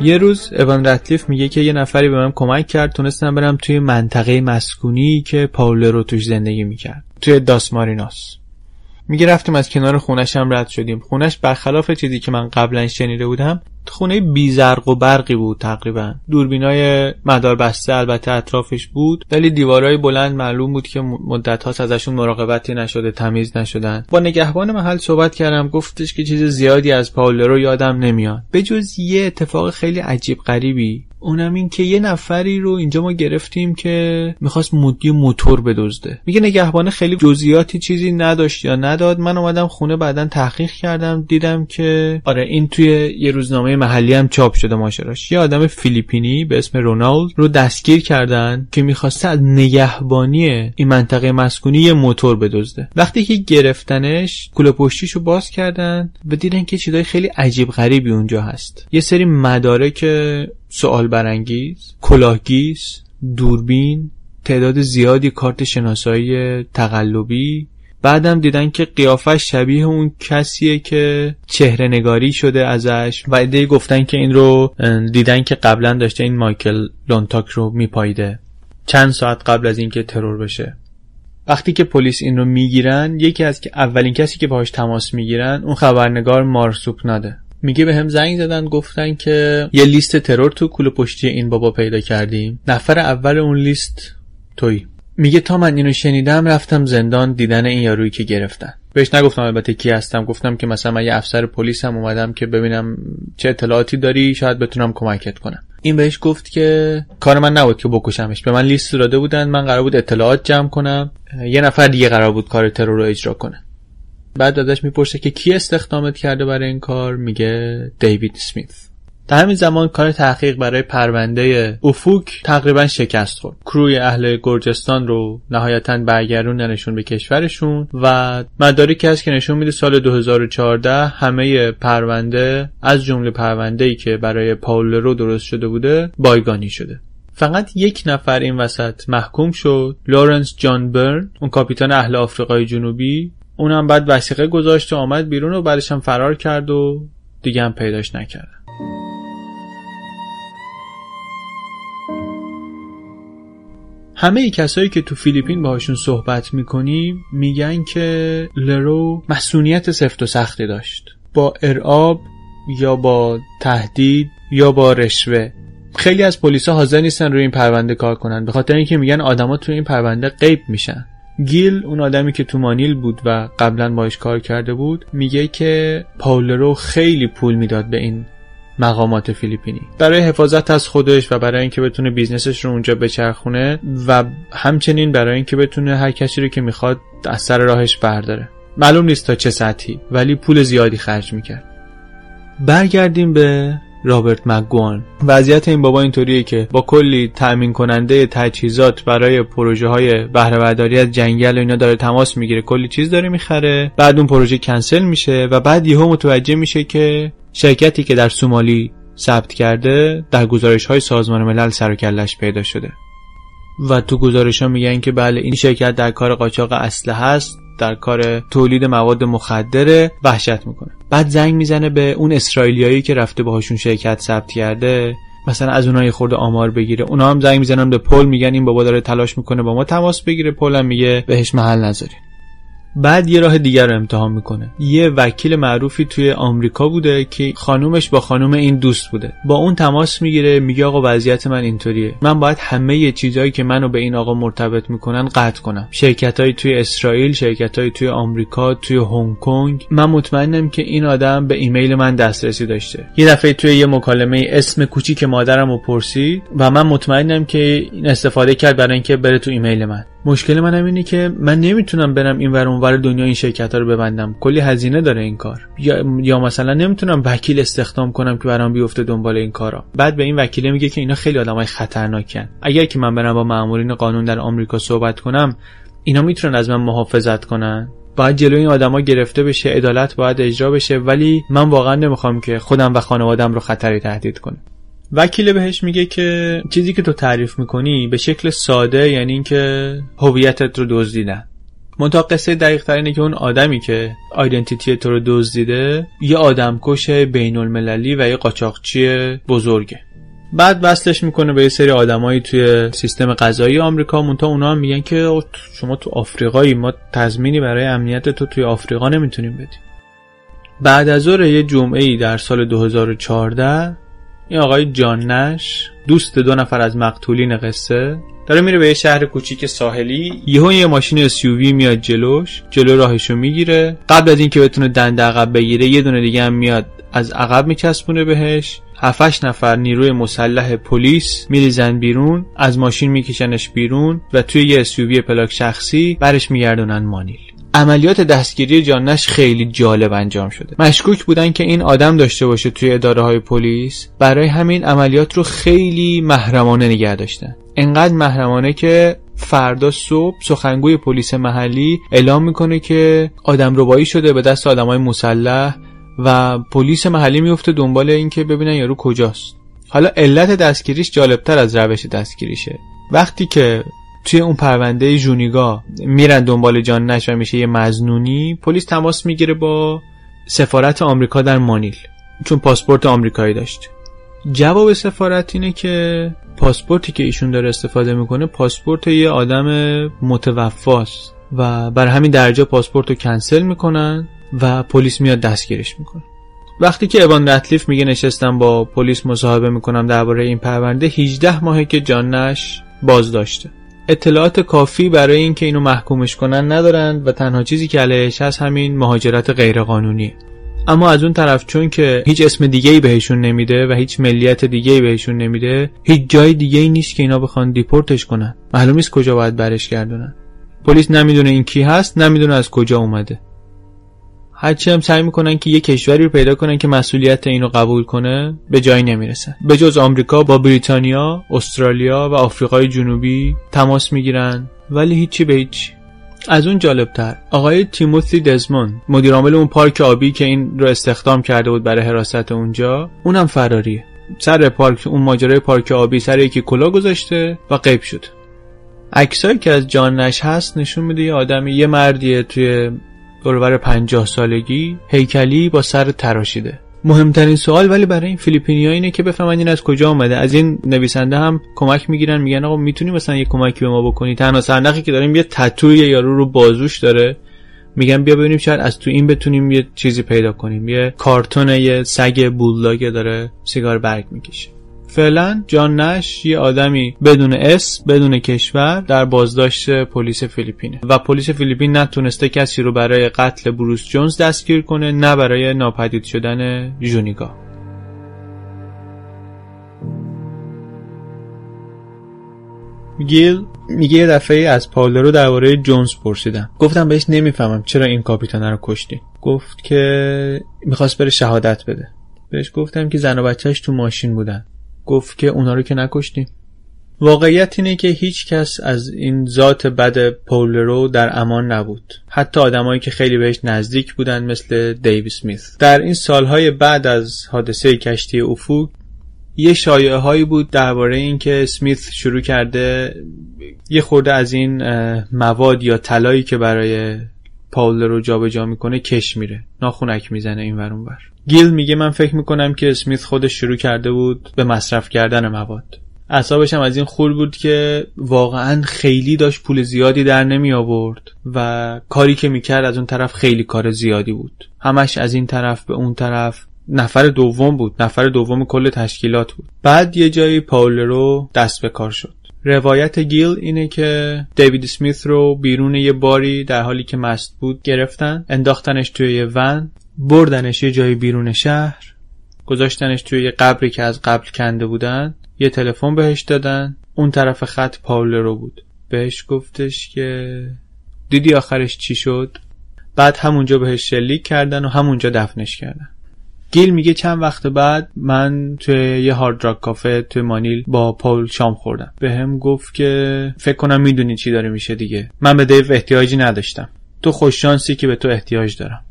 یه روز اوان رتلیف میگه که یه نفری به من کمک کرد تونستم برم توی منطقه مسکونی که پاولرو توش زندگی می‌کرد توی داسماریناس میگه رفتیم از کنار خونش هم رد شدیم. خونش برخلاف چیزی که من قبلا شنیده بودم خونه بیزرق و برقی بود تقریبا. دوربینای مدار بسته البته اطرافش بود ولی دیوارهای بلند معلوم بود که مدت هاست ازشون مراقبتی نشده تمیز نشدن. با نگهبان محل صحبت کردم گفتش که چیز زیادی از پاولرو یادم نمیاد. به جز یه اتفاق خیلی عجیب غریبی اونم این که یه نفری رو اینجا ما گرفتیم که می‌خواست مدی موتور بدزده. میگه نگهبانه خیلی جزئیاتی چیزی نداشت یا نداد. من اومدم خونه بعدا تحقیق کردم. دیدم که آره این توی یه روزنامه محلی هم چاپ شده ماجراش یه آدم فیلیپینی به اسم رونالد رو دستگیر کردن که می‌خواسته از نگهبانی این منطقه مسکونی یه موتور بدزده. وقتی که گرفتنش کوله پشتیشو باز کردن و دیدن که چیزای خیلی عجیب غریبی اونجا هست. یه سری مدارک سوال برانگیز کلاهگیز دوربین تعداد زیادی کارت شناسایی تقلبی. بعدم دیدن که قیافش شبیه اون کسیه که چهره نگاری شده ازش و ایده گفتن که این رو دیدن که قبلا داشته این مایکل لونتاک رو میپاییده. چند ساعت قبل از اینکه ترور بشه. وقتی که پلیس این رو می‌گیرن یکی از که اولین کسی که باهاش تماس می‌گیرن اون خبرنگار مارسوپ ناده. میگه به هم زنگ زدن گفتن که یه لیست ترور تو کوله پشتی این بابا پیدا کردیم. نفر اول اون لیست توی. میگه تا من اینو شنیدم رفتم زندان دیدن این یارویی که گرفتن. بهش نگفتم البته کی هستم گفتم که مثلا من یه افسر پلیس هم اومدم که ببینم چه اطلاعاتی داری شاید بتونم کمکت کنم. این بهش گفت که کار من نبود که بکشمش. به من لیست داده بودن من قرار بود اطلاعات جمع کنم. یه نفر دیگه قرار بود کار ترور رو اجرا کنه. بعد ازش می‌پرسه که کی استخدامت کرده برای این کار؟ میگه دیوید سمیت. در همین زمان کار تحقیق برای پرونده افوک تقریبا شکست خورد. کروی اهل گرجستان رو نهایتا برگردوندنشون به کشورشون و مدارکی هست که نشون میده سال 2014 همه پرونده از جمله پرونده ای که برای پاول رو درست شده بوده بایگانی شده. فقط یک نفر این وسط محکوم شد لورنس جان برن اون کاپیتان اهل آفریقای جنوبی. اونم بعد وسیقه گذاشت و آمد بیرون و بعدش هم فرار کرد و دیگه هم پیداش نکرد. همه ای کسایی که تو فیلیپین باهاشون صحبت می‌کنیم میگن که لرو مسئولیت سفت و سختی داشت. با ارعاب یا با تهدید یا با رشوه. خیلی از پلیسا حاضر نیستن روی این پرونده کار کنن. به خاطر اینکه میگن آدما تو این پرونده غیب میشن. گیل اون آدمی که تو مانیل بود و قبلا باش کار کرده بود میگه که پاول لرو خیلی پول می‌داد به این مقامات فیلیپینی. برای حفاظت از خودش و برای اینکه بتونه بیزنسش رو اونجا بچرخونه و همچنین برای اینکه بتونه هر کسی رو که می‌خواد از سر راهش برداره. معلوم نیست تا چه سطحی ولی پول زیادی خرج می‌کرد. برگردیم به رابرت مکگوان. وضعیت این بابا اینطوریه که با کلی تأمین کننده تجهیزات برای پروژه های بهره از جنگل و اینا داره تماس می‌گیره. کلی چیز داره می‌خره. بعد اون پروژه کنسل میشه و بعد یهو متوجه میشه که شرکتی که در سومالی ثبت کرده در گزارش های سازمان ملل سر پیدا شده. و تو گزارش ها میگن که بله این شرکت در کار قاچاق اسلحه هست در کار تولید مواد مخدره وحشت می‌کنه. بعد زنگ می‌زنه به اون اسرائیلیایی که رفته باهاشون شرکت ثبت کرده مثلا از اونها خورده آمار بگیره. اونا هم زنگ می‌زنن به پل میگن این بابا داره تلاش می‌کنه با ما تماس بگیره. پل هم میگه بهش محل نذارین بعد یه راه دیگر رو امتحان می‌کنه. یه وکیل معروفی توی آمریکا بوده که خانومش با خانوم این دوست بوده. با اون تماس می‌گیره میگه آقا وضعیت من اینطوریه. من باید همه چیزهایی که منو به این آقا مرتبط می‌کنن قطع کنم. شرکت های توی اسرائیل شرکت های توی آمریکا توی هنگ کنگ. من مطمئنم که این آدم به ایمیل من دسترسی داشته. یه دفعه توی یه مکالمه اسم کوچیک مادرم رو پرسید و من مطمئنم که این استفاده کرد برای اینکه بره تو ایمیل من. مشکل منم اینه که من نمی‌تونم برم این ور اونور دنیا این شرکت ها رو ببندم. کلی هزینه داره این کار. یا, یا مثلا نمی‌تونم وکیل استخدام کنم که برام بیفته دنبال این کارا. بعد به این وکیله میگه که اینا خیلی آدمای خطرناکن. اگر که من برم با مامورین قانون در آمریکا صحبت کنم اینا می‌تونن از من محافظت کنن. باید جلوی این آدما گرفته بشه عدالت باید اجرا بشه ولی من واقعا نمی‌خوام که خودم و خانوادم رو خطری تهدید کنه وکیل بهش میگه که چیزی که تو تعریف می‌کنی به شکل ساده یعنی اینکه هویتت رو دزدیدن. منتها قصه دقیق تر اینه که اون آدمی که آیدنتیتی تو رو دزدیده یه آدمکش بین المللی و یه قاچاقچی بزرگه. بعد وصلش می‌کنه به یه سری آدمایی توی سیستم قضایی آمریکا. مونتا اونا هم میگن که شما تو آفریقایی ما تضمینی برای امنیت تو توی آفریقا نمی‌تونیم بدیم. بعد از ظهر یه جمعه ای در سال 2014 این آقای جان نش دوست دو نفر از مقتولین قصه داره میره به یه شهر کوچیک ساحلی یهو یه ماشین SUV میاد جلوش جلو راهشو می‌گیره قبل از اینکه بتونه دنده عقب بگیره یه دونه دیگه هم میاد از عقب میچسبونه بهش. 7 نفر نیروی مسلح پلیس میریزن بیرون از ماشین میکشنش بیرون و توی یه SUV پلاک شخصی برش میگردونن مانیل. عملیات دستگیری جانش خیلی جالب انجام شده. مشکوک بودن که این آدم داشته باشه توی اداره های پلیس برای همین عملیات رو خیلی محرمانه نگه داشتن. انقدر محرمانه که فردا صبح سخنگوی پلیس محلی اعلام می‌کنه که آدم ربایی شده به دست آدمای مسلح و پلیس محلی میفته دنبال اینکه ببینن یارو کجاست. حالا علت دستگیریش جالبتر از روش دستگیریشه. وقتی که توی اون پرونده جونیگا میرن دنبال جان نش و میشه یه مزنونی پلیس تماس می‌گیره با سفارت آمریکا در مانیل چون پاسپورت آمریکایی داشت. جواب سفارت اینه که پاسپورتی که ایشون داره استفاده می‌کنه پاسپورت یه آدم متوفاست و برا همین درجا پاسپورت رو کنسل می‌کنن و پلیس میاد دستگیرش می‌کنه. وقتی که اوان رتلیف میگه نشستم با پلیس مصاحبه می‌کنم درباره این پرونده 18 ماهه که جان نش بازداشته اطلاعات کافی برای اینکه اینو محکومش کنن ندارند و تنها چیزی که علیهش هست همین مهاجرت غیرقانونی. اما از اون طرف چون که هیچ اسم دیگه ای بهشون نمیده و هیچ ملیت دیگه ای بهشون نمیده هیچ جای دیگه ای نیست که اینا بخوان دیپورتش کنن. معلوم نیست کجا باید برش گردونن. پلیس نمی‌دونه این کی هست نمی‌دونه از کجا اومده. هرچی هم سعی می‌کنن که یه کشوری رو پیدا کنن که مسئولیت اینو قبول کنه به جایی نمی‌رسن به جز آمریکا با بریتانیا، استرالیا و آفریقای جنوبی تماس می‌گیرن ولی هیچی به هیچ. از اون جالبتر آقای تیموتی دزمون مدیر عامل اون پارک آبی که این رو استخدام کرده بود برای حراست اونجا اونم فراریه سر پارک اون ماجرای پارک آبی سر یکی کلا گذاشته و غیب شد. عکسایی که از جان نش هست نشون میده یه آدمی یه مردیه توی دورور پنجاه سالگی هیکلی با سر تراشیده. مهمترین سوال ولی برای این فیلیپینی اینه که بفهمن این از کجا آمده از این نویسنده هم کمک می‌گیرن میگن آقا می‌تونی مثلا یه کمکی به ما بکنی؟ تنها سرنخی که داریم یه تتوی یارو رو بازوش داره. میگن بیا ببینیم شاید از تو این بتونیم یه چیزی پیدا کنیم. یه کارتون یه سگ بولداگ داره سیگار برگ می‌کشه. فعلا جان نش یه آدمی بدون اسم بدون کشور در بازداشت پلیس فیلیپینه. و پلیس فیلیپین نتونسته کسی رو برای قتل بروس جونز دستگیر کنه نه برای ناپدید شدن جونیگا گیل میگه یه دفعه از پاولرو درباره جونز پرسیدم گفتم بهش نمی‌فهمم چرا این کاپیتانه رو کشتی. گفت که می‌خواست بره شهادت بده. بهش گفتم که زن و بچهش تو ماشین بودن. گفت که اونا رو که نکشتیم. واقعیت اینه که هیچ کس از این ذات بد پولرو در امان نبود. حتی آدمایی که خیلی بهش نزدیک بودن مثل دیو سمیث. در این سالهای بعد از حادثه کشتی افوک یه شایعه هایی بود درباره اینکه سمیث شروع کرده یه خورده از این مواد یا طلایی که برای پاولر رو جابجا می‌کنه کش میره. ناخونک می‌زنه این ور بر گیل میگه من فکر می‌کنم که اسمیت خودش شروع کرده بود به مصرف کردن مواد. اعصابش هم از این خول بود که واقعا خیلی داشت پول زیادی در نمی آورد و کاری که می‌کرد از اون طرف خیلی کار زیادی بود. همش از این طرف به اون طرف. نفر دوم بود. نفر دوم کل تشکیلات بود. بعد یه جایی پاولرو دست به کار شد. روایت گیل اینه که دیوید سمیث رو بیرون یه باری در حالی که مست بود گرفتن انداختنش توی یه ون بردنش یه جایی بیرون شهر گذاشتنش توی یه قبری که از قبل کنده بودن یه تلفن بهش دادن اون طرف خط رو بود. بهش گفتش که دیدی آخرش چی شد؟ بعد همونجا بهش شلیک کردن و همونجا دفنش کردن. گیل میگه چند وقت بعد من توی یه هارد راک کافه توی مانیل با پاول شام خوردم. به هم گفت که فکر کنم می‌دونی چی داره میشه دیگه. من به دیو احتیاجی نداشتم. تو خوششانسی که به تو احتیاج دارم.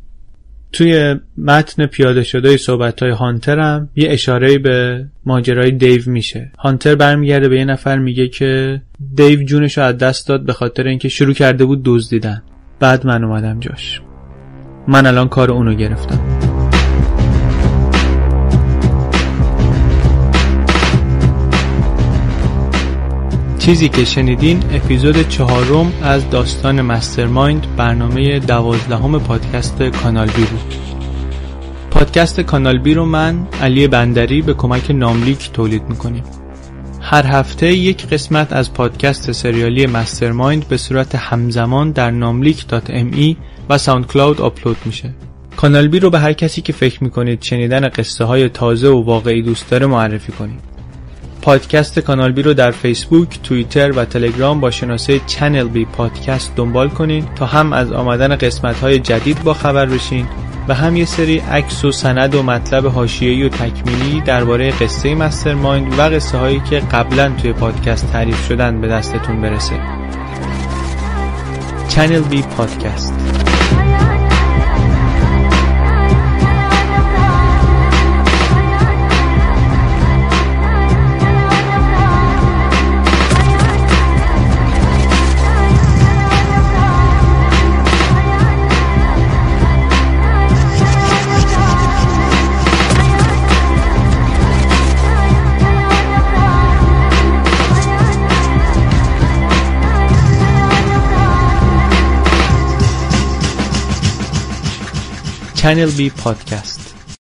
توی متن پیاده شده صحبت های هانترم یه اشاره به ماجرای دیو میشه. هانتر برمیگرده به یه نفر میگه که دیو جونش رو از دست داد به خاطر اینکه شروع کرده بود دزدیدن. بعد من اومدم جاش. من الان کار اونو گرفتم. چیزی که شنیدین اپیزود چهارم از داستان Mastermind برنامه دوازدهم پادکست کانال بی بود پادکست کانال بی رو من علی بندری به کمک ناملیک تولید می‌کنیم. هر هفته یک قسمت از پادکست سریالی Mastermind به صورت همزمان در ناملیک.me و ساوند کلاود آپلود میشه. کانال بی رو به هر کسی که فکر می‌کنید شنیدن قصه های تازه و واقعی دوست داره معرفی کنید. پادکست کانال بی رو در فیسبوک، توییتر و تلگرام با شناسه Channel B Podcast دنبال کنید تا هم از آمدن قسمت های جدید با خبر بشین و هم یه سری عکس و سند و مطلب حاشیه‌ای و تکمیلی درباره قصه Mastermind و قصه هایی که قبلا توی پادکست تعریف شدن به دستتون برسه. Channel B Podcast Channel B Podcast